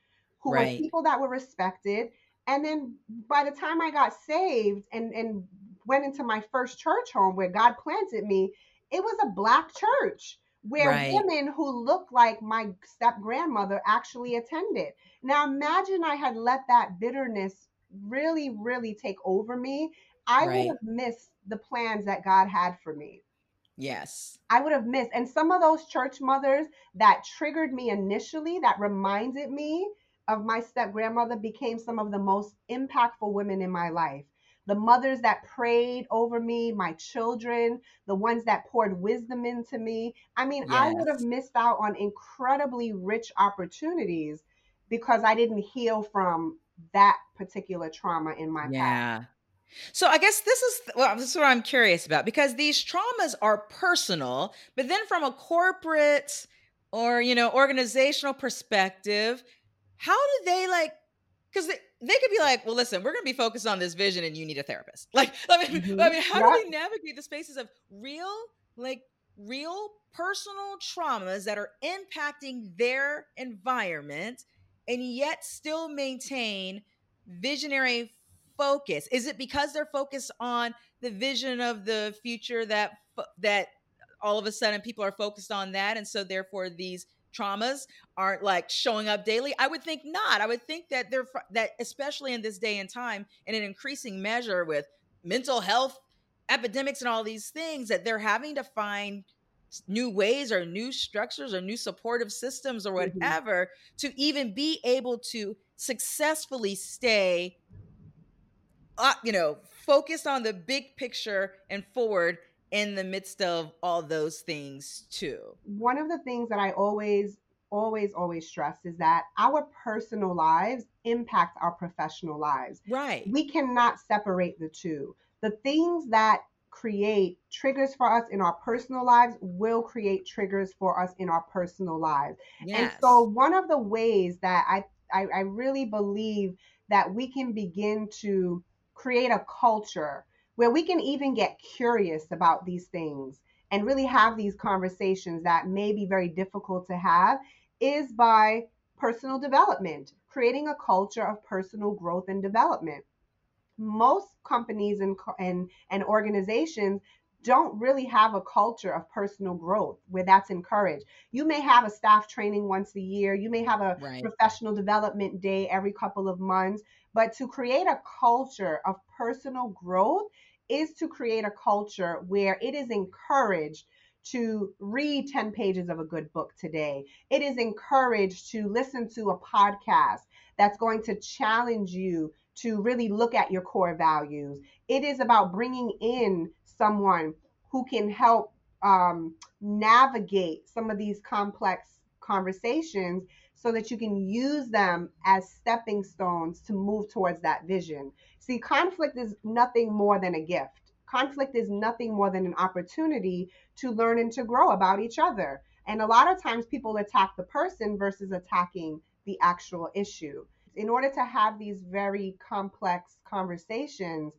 who right. were people that were respected. And then by the time I got saved and, and went into my first church home where God planted me, it was a black church where right. women who looked like my step grandmother actually attended. Now imagine I had let that bitterness really, really take over me. I right. would have missed the plans that God had for me. Yes. I would have missed. And some of those church mothers that triggered me initially, that reminded me of my step grandmother, became some of the most impactful women in my life. The mothers that prayed over me, my children, the ones that poured wisdom into me. I mean, yes. I would have missed out on incredibly rich opportunities because I didn't heal from that particular trauma in my yeah. past. So I guess this is well, this is what I'm curious about because these traumas are personal, but then from a corporate or you know organizational perspective, how do they like? Because they, they could be like, well, listen, we're going to be focused on this vision, and you need a therapist. <laughs> Like, I mean, mm-hmm. I mean, how yeah. do we navigate the spaces of real, like, real personal traumas that are impacting their environment, and yet still maintain visionary focus? Is it because they're focused on the vision of the future that that all of a sudden people are focused on that and so therefore these traumas aren't like showing up daily i would think not i would think that they're that especially in this day and time in an increasing measure with mental health epidemics and all these things that they're having to find new ways or new structures or new supportive systems or mm-hmm. whatever mm-hmm. to even be able to successfully stay uh, you know, focused on the big picture and forward in the midst of all those things too. One of the things that I always always, always stress is that our personal lives impact our professional lives. Right. We cannot separate the two. The things that create triggers for us in our personal lives will create triggers for us in our personal lives. Yes. And so one of the ways that I, I, I really believe that we can begin to create a culture where we can even get curious about these things and really have these conversations that may be very difficult to have is by personal development, creating a culture of personal growth and development. Most companies and, and, and organizations don't really have a culture of personal growth where that's encouraged. You may have a staff training once a year, you may have a right. professional development day every couple of months, but to create a culture of personal growth is to create a culture where it is encouraged to read 10 pages of a good book today. It is encouraged to listen to a podcast that's going to challenge you to really look at your core values. It is about bringing in someone who can help um, navigate some of these complex conversations so that you can use them as stepping stones to move towards that vision. See, conflict is nothing more than a gift. Conflict is nothing more than an opportunity to learn and to grow about each other. And a lot of times people attack the person versus attacking the actual issue. In order to have these very complex conversations,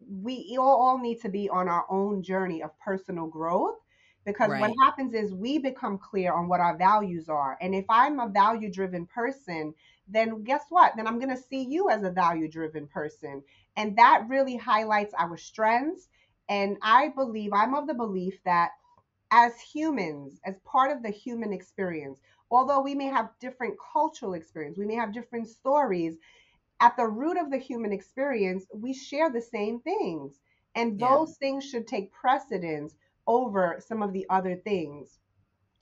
we all need to be on our own journey of personal growth because right. what happens is we become clear on what our values are. And if I'm a value driven person, then guess what? Then I'm going to see you as a value driven person. And that really highlights our strengths. And I believe, I'm of the belief that as humans, as part of the human experience, although we may have different cultural experience, we may have different stories, at the root of the human experience, we share the same things. And those yeah. things should take precedence over some of the other things.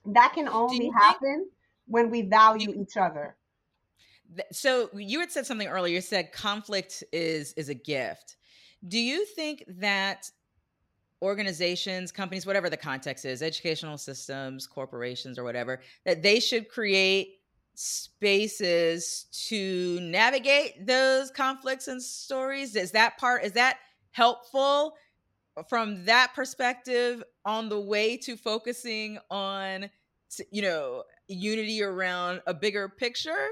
That can only happen when we value each other. So you had said something earlier. You said conflict is is a gift. Do you think that organizations companies whatever the context is educational systems corporations or whatever that they should create spaces to navigate those conflicts and stories? Is that part is that helpful from that perspective on the way to focusing on you know unity around a bigger picture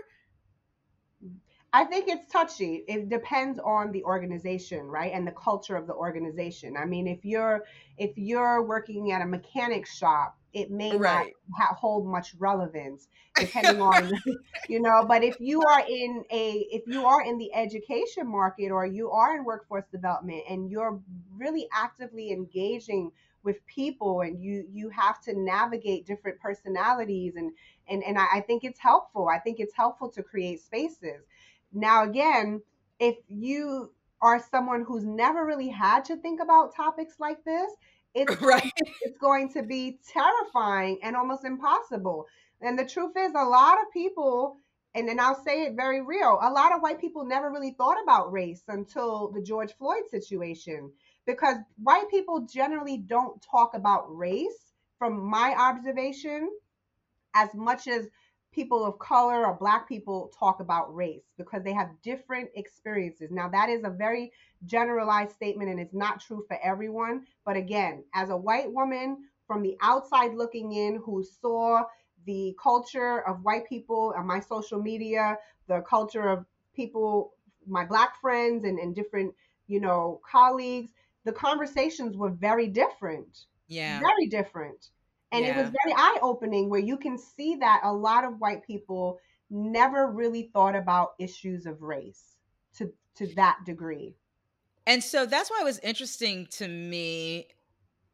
I think it's touchy. It depends on the organization, right, and the culture of the organization. I mean, if you're if you're working at a mechanic shop, it may right. not ha- hold much relevance depending on <laughs> <laughs> you know. But if you are in a if you are in the education market or you are in workforce development and you're really actively engaging with people and you you have to navigate different personalities and and and I, I think it's helpful. I think it's helpful to create spaces now, again, if you are someone who's never really had to think about topics like this, it's <laughs> right. it's going to be terrifying and almost impossible. And the truth is, a lot of people, and then I'll say it very real, a lot of white people never really thought about race until the George Floyd situation, because white people generally don't talk about race, from my observation, as much as people of color or black people talk about race because they have different experiences. Now, that is a very generalized statement and it's not true for everyone. But again, as a white woman from the outside looking in who saw the culture of white people on my social media, the culture of people, my black friends and, and different, you know, colleagues, the conversations were very different. Yeah. Very different. And yeah. it was very eye opening where you can see that a lot of white people never really thought about issues of race to to that degree. And so that's why it was interesting to me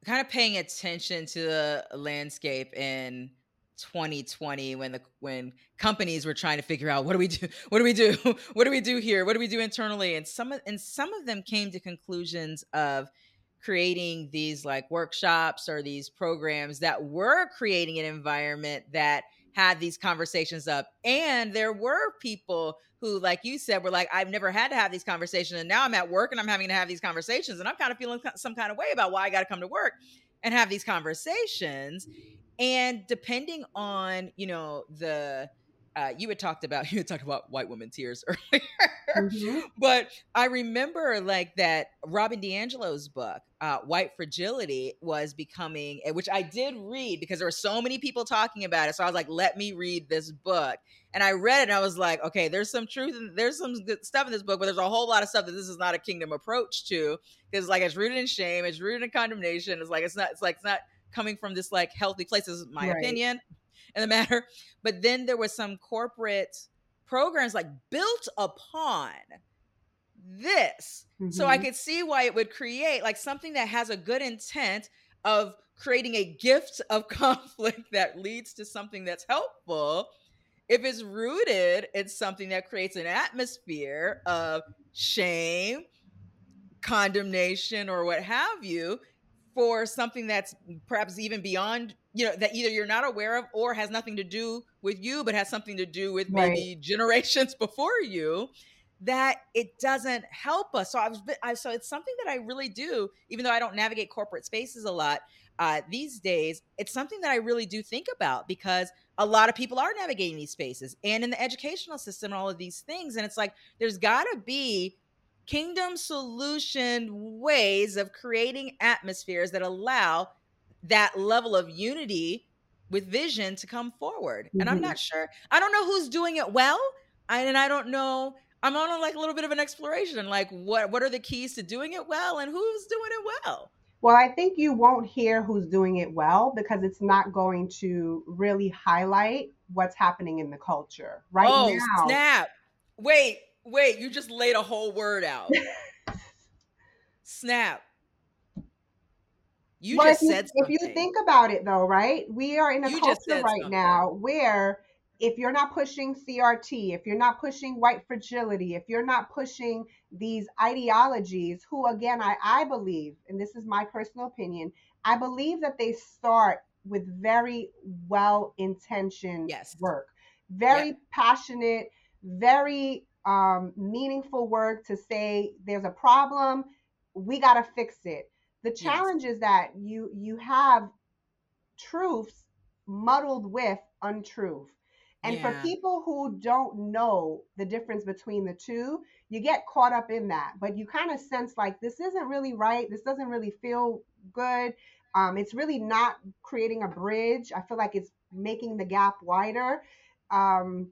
kind of paying attention to the landscape in 2020 when the when companies were trying to figure out what do we do <laughs> what do we do <laughs> what do we do here what do we do internally and some of and some of them came to conclusions of creating these like workshops or these programs that were creating an environment that had these conversations up. And there were people who, like you said, were like, I've never had to have these conversations. And now I'm at work and I'm having to have these conversations. And I'm kind of feeling some kind of way about why I got to come to work and have these conversations. and depending on you know the uh, you had talked about <laughs> you had talked about white woman tears <laughs> earlier, mm-hmm. but I remember like that Robin DiAngelo's book, uh, White Fragility, was becoming, which I did read because there were so many people talking about it. So I was like, let me read this book, and I read it, and I was like, okay, there's some truth, and there's some good stuff in this book, but there's a whole lot of stuff that this is not a kingdom approach to, because like it's rooted in shame, it's rooted in condemnation, it's like it's not, it's like it's not coming from this like healthy place. This is my right. opinion <laughs> in the matter. But then there was some corporate programs like built upon this. Mm-hmm. So I mm-hmm. could see why it would create like something that has a good intent of creating a gift of <laughs> conflict that leads to something that's helpful. If it's rooted in something that creates an atmosphere of shame, condemnation, or what have you, for something that's perhaps even beyond you know that either you're not aware of or has nothing to do with you but has something to do with maybe right. generations <laughs> before you that it doesn't help us so i was I, so it's something that i really do even though i don't navigate corporate spaces a lot uh, these days it's something that i really do think about because a lot of people are navigating these spaces and in the educational system and all of these things and it's like there's got to be kingdom solution ways of creating atmospheres that allow that level of unity with vision to come forward. Mm-hmm. And I'm mm-hmm. not sure. I don't know who's doing it well. I, and I don't know. I'm on a, like a little bit of an exploration. Like what what are the keys to doing it well and who's doing it well? Well, I think you won't hear who's doing it well because it's not going to really highlight what's happening in the culture right oh, now. Snap. Wait, wait, you just laid a whole word out. <laughs> snap. You just if said you, If you think about it, though, right? We are in a you culture right something. now where if you're not pushing CRT, if you're not pushing white fragility, if you're not pushing these ideologies, who again, I, I believe, and this is my personal opinion, I believe that they start with very well intentioned yes. work, very yeah. passionate, very um, meaningful work to say there's a problem, we got to fix it the challenge yes. is that you you have truths muddled with untruth. And yeah. for people who don't know the difference between the two, you get caught up in that. But you kind of sense like this isn't really right. This doesn't really feel good. Um, it's really not creating a bridge. I feel like it's making the gap wider. Um,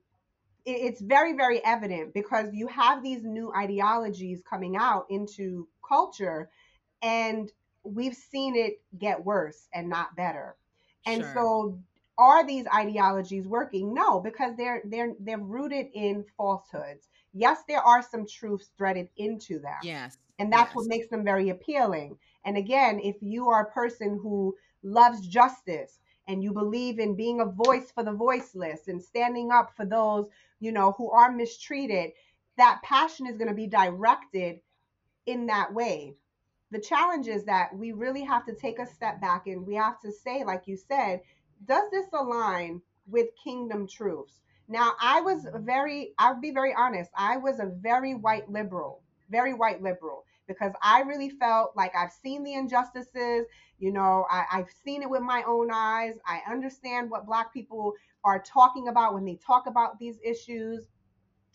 it, it's very, very evident because you have these new ideologies coming out into culture and we've seen it get worse and not better. And sure. so are these ideologies working? No, because they're they're they're rooted in falsehoods. Yes, there are some truths threaded into them. Yes. And that's yes. what makes them very appealing. And again, if you are a person who loves justice and you believe in being a voice for the voiceless and standing up for those, you know, who are mistreated, that passion is going to be directed in that way the challenge is that we really have to take a step back and we have to say, like you said, does this align with kingdom truths? Now, I was very, I'll be very honest, I was a very white liberal, very white liberal, because I really felt like I've seen the injustices. You know, I, I've seen it with my own eyes. I understand what Black people are talking about when they talk about these issues.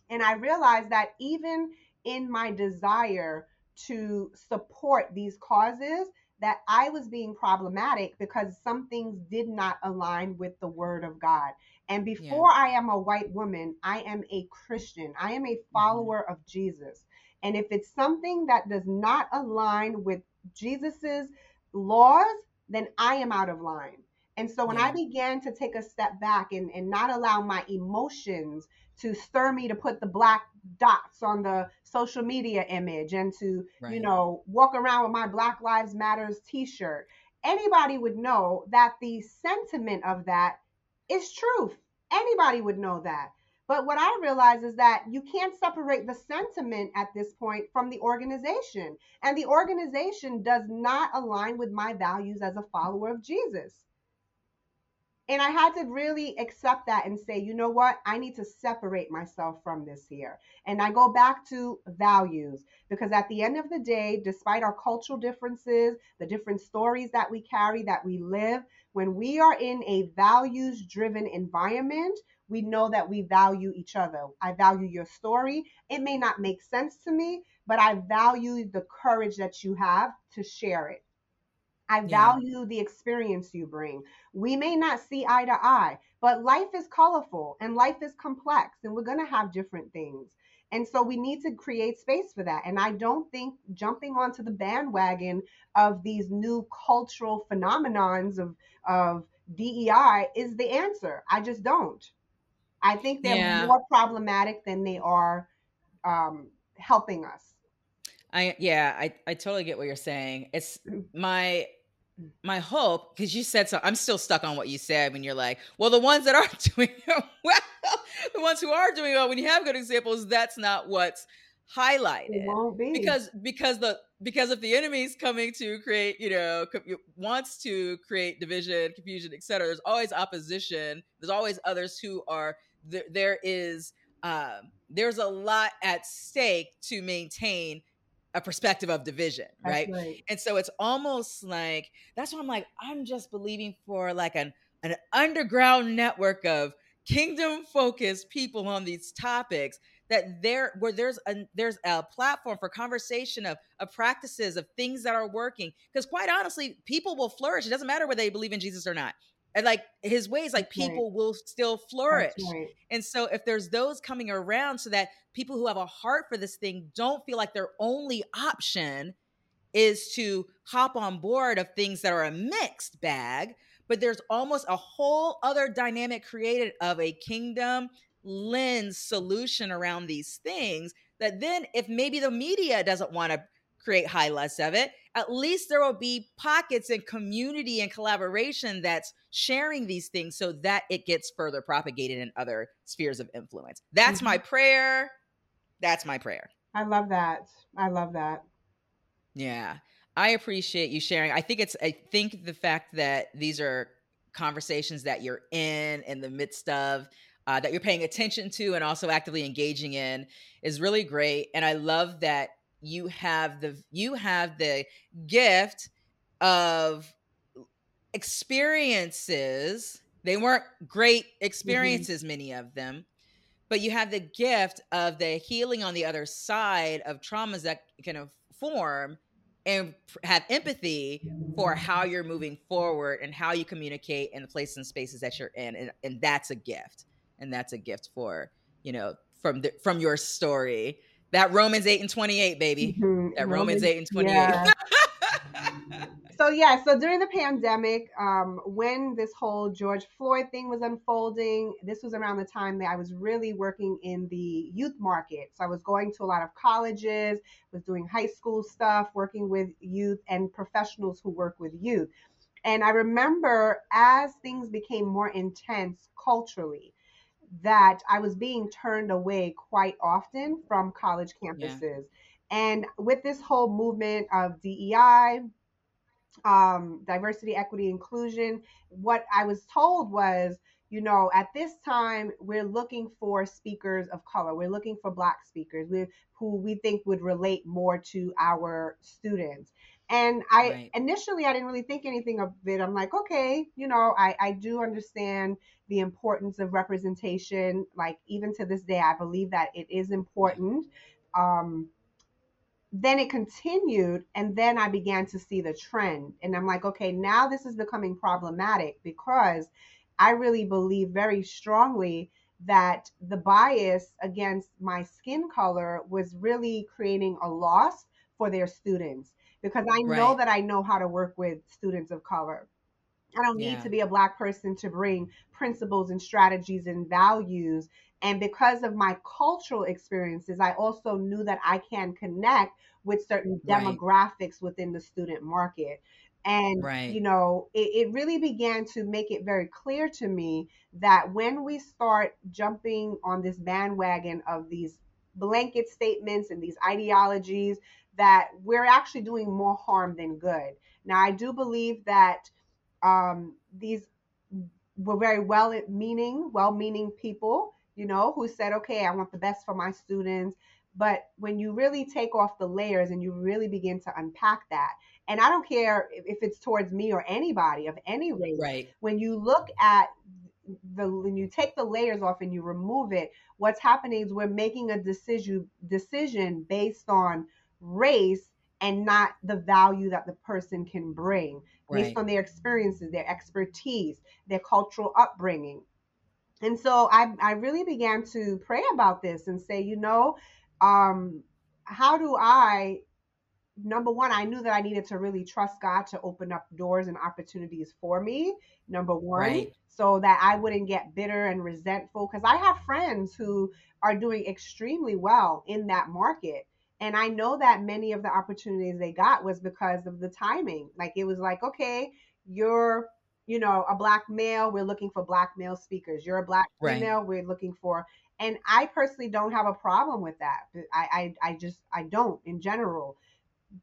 And I realized that even in my desire to support these causes that I was being problematic because some things did not align with the word of God. And before yeah. I am a white woman, I am a Christian. I am a mm-hmm. follower mm-hmm. of Jesus. And if it's something that does not align with Jesus's laws, then I am out of line. And so when yeah. I began to take a step back and, and not allow my emotions to stir me to put the black dots on the social media image and to, right. you know, walk around with my Black Lives Matters t shirt, anybody would know that the sentiment of that is truth. Anybody would know that. But what I realize is that you can't separate the sentiment at this point from the organization. And the organization does not align with my values as a follower of Jesus. And I had to really accept that and say, you know what? I need to separate myself from this here. And I go back to values because at the end of the day, despite our cultural differences, the different stories that we carry, that we live, when we are in a values driven environment, we know that we value each other. I value your story. It may not make sense to me, but I value the courage that you have to share it. I value yeah. the experience you bring. We may not see eye to eye, but life is colorful and life is complex, and we're going to have different things. And so we need to create space for that. And I don't think jumping onto the bandwagon of these new cultural phenomenons of, of DEI is the answer. I just don't. I think they're yeah. more problematic than they are um, helping us. I yeah, I I totally get what you're saying. It's <clears throat> my my hope because you said so. I'm still stuck on what you said when you're like, well, the ones that aren't <laughs> doing well, the ones who are doing well, when you have good examples, that's not what's highlighted be. because because the because if the enemy's coming to create you know wants to create division confusion etc there's always opposition there's always others who are there, there is um, there's a lot at stake to maintain a perspective of division, right? right? And so it's almost like that's why I'm like I'm just believing for like an an underground network of kingdom focused people on these topics that there where there's a there's a platform for conversation of of practices of things that are working because quite honestly people will flourish it doesn't matter whether they believe in jesus or not and like his ways like people right. will still flourish right. and so if there's those coming around so that people who have a heart for this thing don't feel like their only option is to hop on board of things that are a mixed bag but there's almost a whole other dynamic created of a kingdom lens solution around these things that then if maybe the media doesn't want to create highlights of it at least there will be pockets and community and collaboration that's sharing these things so that it gets further propagated in other spheres of influence. That's mm-hmm. my prayer. That's my prayer. I love that. I love that. Yeah. I appreciate you sharing. I think it's I think the fact that these are conversations that you're in in the midst of uh, that you're paying attention to and also actively engaging in is really great and i love that you have the you have the gift of experiences they weren't great mm-hmm. experiences mm-hmm. many of them but you have the gift of the healing on the other side of traumas that can form and have empathy for how you're moving forward and how you communicate in the places and spaces that you're in and, and that's a gift and that's a gift for you know from the, from your story that Romans 8 and 28, baby. Mm-hmm. That Romans, Romans 8 and 28. Yeah. <laughs> so yeah, so during the pandemic, um, when this whole George Floyd thing was unfolding, this was around the time that I was really working in the youth market. So I was going to a lot of colleges, was doing high school stuff, working with youth and professionals who work with youth. And I remember as things became more intense culturally, that I was being turned away quite often from college campuses. Yeah. And with this whole movement of DEI, um, diversity, equity, inclusion, what I was told was, you know, at this time, we're looking for speakers of color. We're looking for Black speakers we, who we think would relate more to our students. And I right. initially I didn't really think anything of it. I'm like, okay, you know, I, I do understand the importance of representation. Like even to this day, I believe that it is important. Um, then it continued, and then I began to see the trend. And I'm like, okay, now this is becoming problematic because I really believe very strongly that the bias against my skin color was really creating a loss for their students because I know right. that I know how to work with students of color. I don't need yeah. to be a black person to bring principles and strategies and values. And because of my cultural experiences, I also knew that I can connect with certain demographics right. within the student market. And, right. you know, it, it really began to make it very clear to me that when we start jumping on this bandwagon of these blanket statements and these ideologies that we're actually doing more harm than good. Now, I do believe that um, these were very well meaning, well meaning people, you know, who said, okay, I want the best for my students. But when you really take off the layers and you really begin to unpack that, and I don't care if it's towards me or anybody of any race, right. when you look at the when you take the layers off and you remove it, what's happening is we're making a decision decision based on race and not the value that the person can bring based Right. on their experiences, their expertise, their cultural upbringing. And so I, I really began to pray about this and say, you know, um, how do I, number one, I knew that I needed to really trust God to open up doors and opportunities for me, number one, Right. so that I wouldn't get bitter and resentful. Because I have friends who are doing extremely well in that market. And I know that many of the opportunities they got was because of the timing. Like it was like, okay, you're, you know, a black male, we're looking for black male speakers. You're a black Right. female, we're looking for and I personally don't have a problem with that. I, I, I just I don't in general.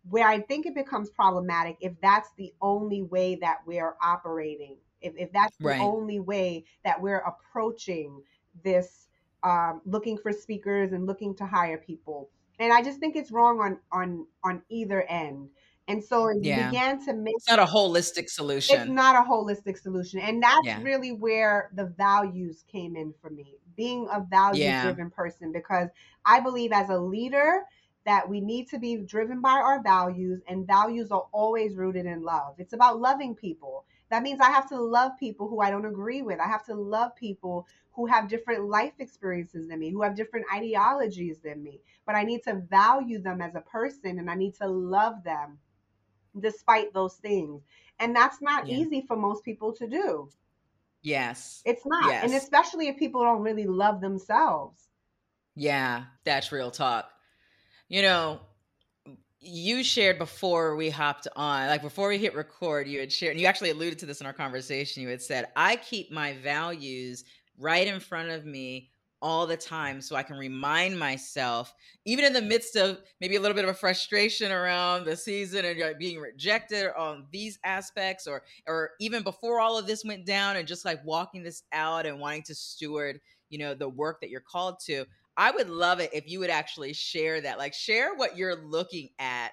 Where I think it becomes problematic if that's the only way that we're operating. If if that's the Right. only way that we're approaching this um, looking for speakers and looking to hire people. And I just think it's wrong on on on either end. And so it Yeah. began to make It's not a holistic solution. it's not a holistic solution. And that's Yeah. really where the values came in for me, being a value Yeah. driven person, because I believe as a leader that we need to be driven by our values, and values are always rooted in love. It's about loving people. That means I have to love people who I don't agree with. I have to love people who have different life experiences than me, who have different ideologies than me. But I need to value them as a person and I need to love them despite those things. And that's not Yeah. easy for most people to do. Yes. It's not. And especially if people don't really love themselves. Yeah, that's real talk. You know, you shared before we hopped on, like before we hit record, you had shared, and you actually alluded to this in our conversation. You had said, I keep my values right in front of me all the time so I can remind myself, even in the midst of maybe a little bit of a frustration around the season and being rejected on these aspects, or or even before all of this went down and just like walking this out and wanting to steward, you know, the work that you're called to. I would love it if you would actually share that. Like share what you're looking at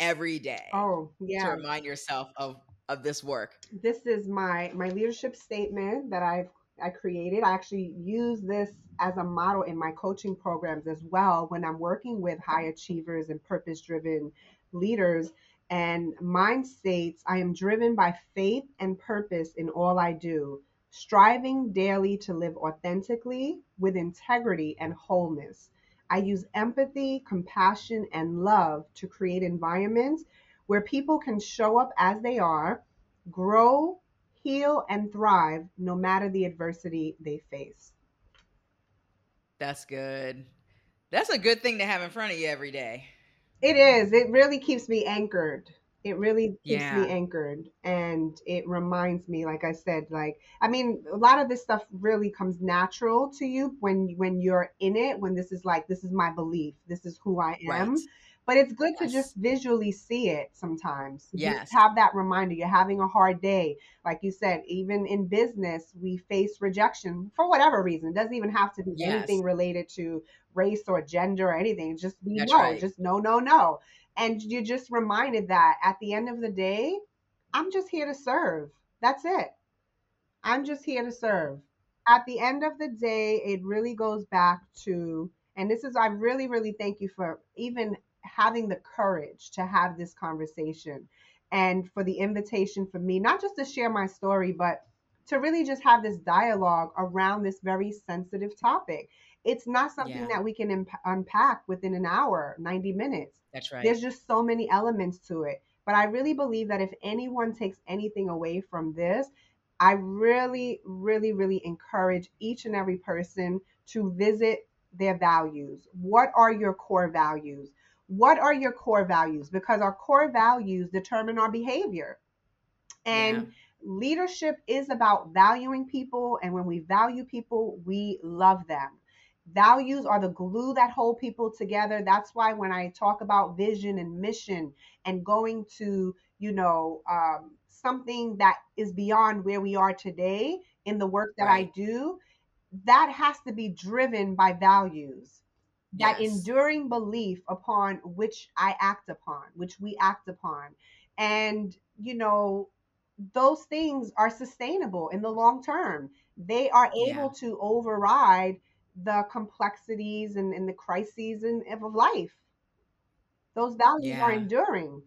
every day Oh, to remind yourself of of this work. This is my my leadership statement that I've I created. I actually use this as a model in my coaching programs as well when I'm working with high achievers and purpose driven leaders. And mine states, I am driven by faith and purpose in all I do, striving daily to live authentically with integrity and wholeness. I use empathy, compassion, and love to create environments where people can show up as they are, grow, heal, and thrive no matter the adversity they face. That's good. That's a good thing to have in front of you every day. It is. It really keeps me anchored. It really keeps Yeah. me anchored. And it reminds me, like I said, like I mean, a lot of this stuff really comes natural to you when when you're in it, when this is like, this is my belief, this is who I am. Right. But it's good to just visually see it sometimes. Yes. have that reminder. You're having a hard day. Like you said, even in business, we face rejection for whatever reason. It doesn't even have to be Yes. anything related to race or gender or anything. Just be That's no, right. just no, no, no. And you're just reminded that at the end of the day, I'm just here to serve. That's it. I'm just here to serve. At the end of the day, it really goes back to, and this is, I really, really thank you for even having the courage to have this conversation and for the invitation for me, not just to share my story, but to really just have this dialogue around this very sensitive topic. It's not something Yeah. that we can imp- unpack within an hour, 90 minutes. That's right. There's just so many elements to it. But I really believe that if anyone takes anything away from this, I really, really, really encourage each and every person to visit their values. What are your core values? What are your core values? Because our core values determine our behavior. And Yeah. leadership is about valuing people. And when we value people, we love them. Values are the glue that hold people together. That's why when I talk about vision and mission and going to, you know, um, something that is beyond where we are today in the work that Right. I do, that has to be driven by values that Yes. enduring belief upon which I act upon, which we act upon. And, you know, those things are sustainable in the long term. They are Yeah. able to override the complexities and, and the crises in, of life. Those values are enduring.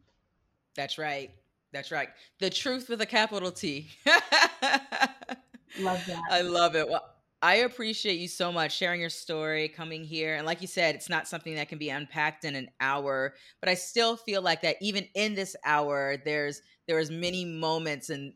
That's right. That's right. The truth with a capital T. <laughs> Love that. I love it. Well, I appreciate you so much sharing your story, coming here. And like you said, it's not something that can be unpacked in an hour, but I still feel like that even in this hour, there's there's many moments and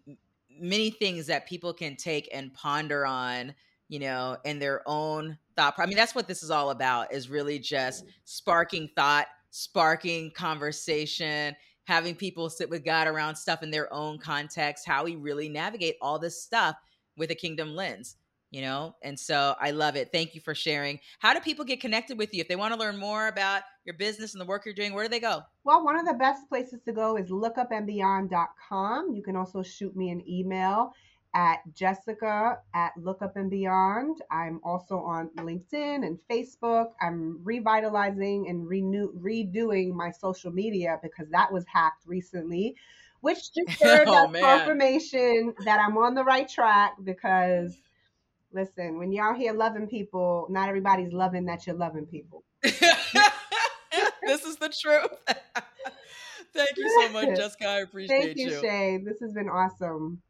many things that people can take and ponder on, you know, in their own thought. I mean, that's what this is all about is really just mm. sparking thought, sparking conversation, having people sit with God around stuff in their own context, how we really navigate all this stuff with a kingdom lens you know? And so i love it. Thank you for sharing. How do people get connected with you? If they want to learn more about your business and the work you're doing where do they go? Well, one of the best places to go is lookupandbeyond.com. You can also shoot me an email at jessica at Look Up and Beyond. I'm also on LinkedIn and Facebook. I'm revitalizing and renew, redoing my social media because that was hacked recently, which just <laughs> served Oh, as man. confirmation that I'm on the right track because. Listen, when y'all here loving people, not everybody's loving that you're loving people. <laughs> this is the truth <laughs> thank you so much jessica i appreciate Thank you, you Shae. This has been awesome.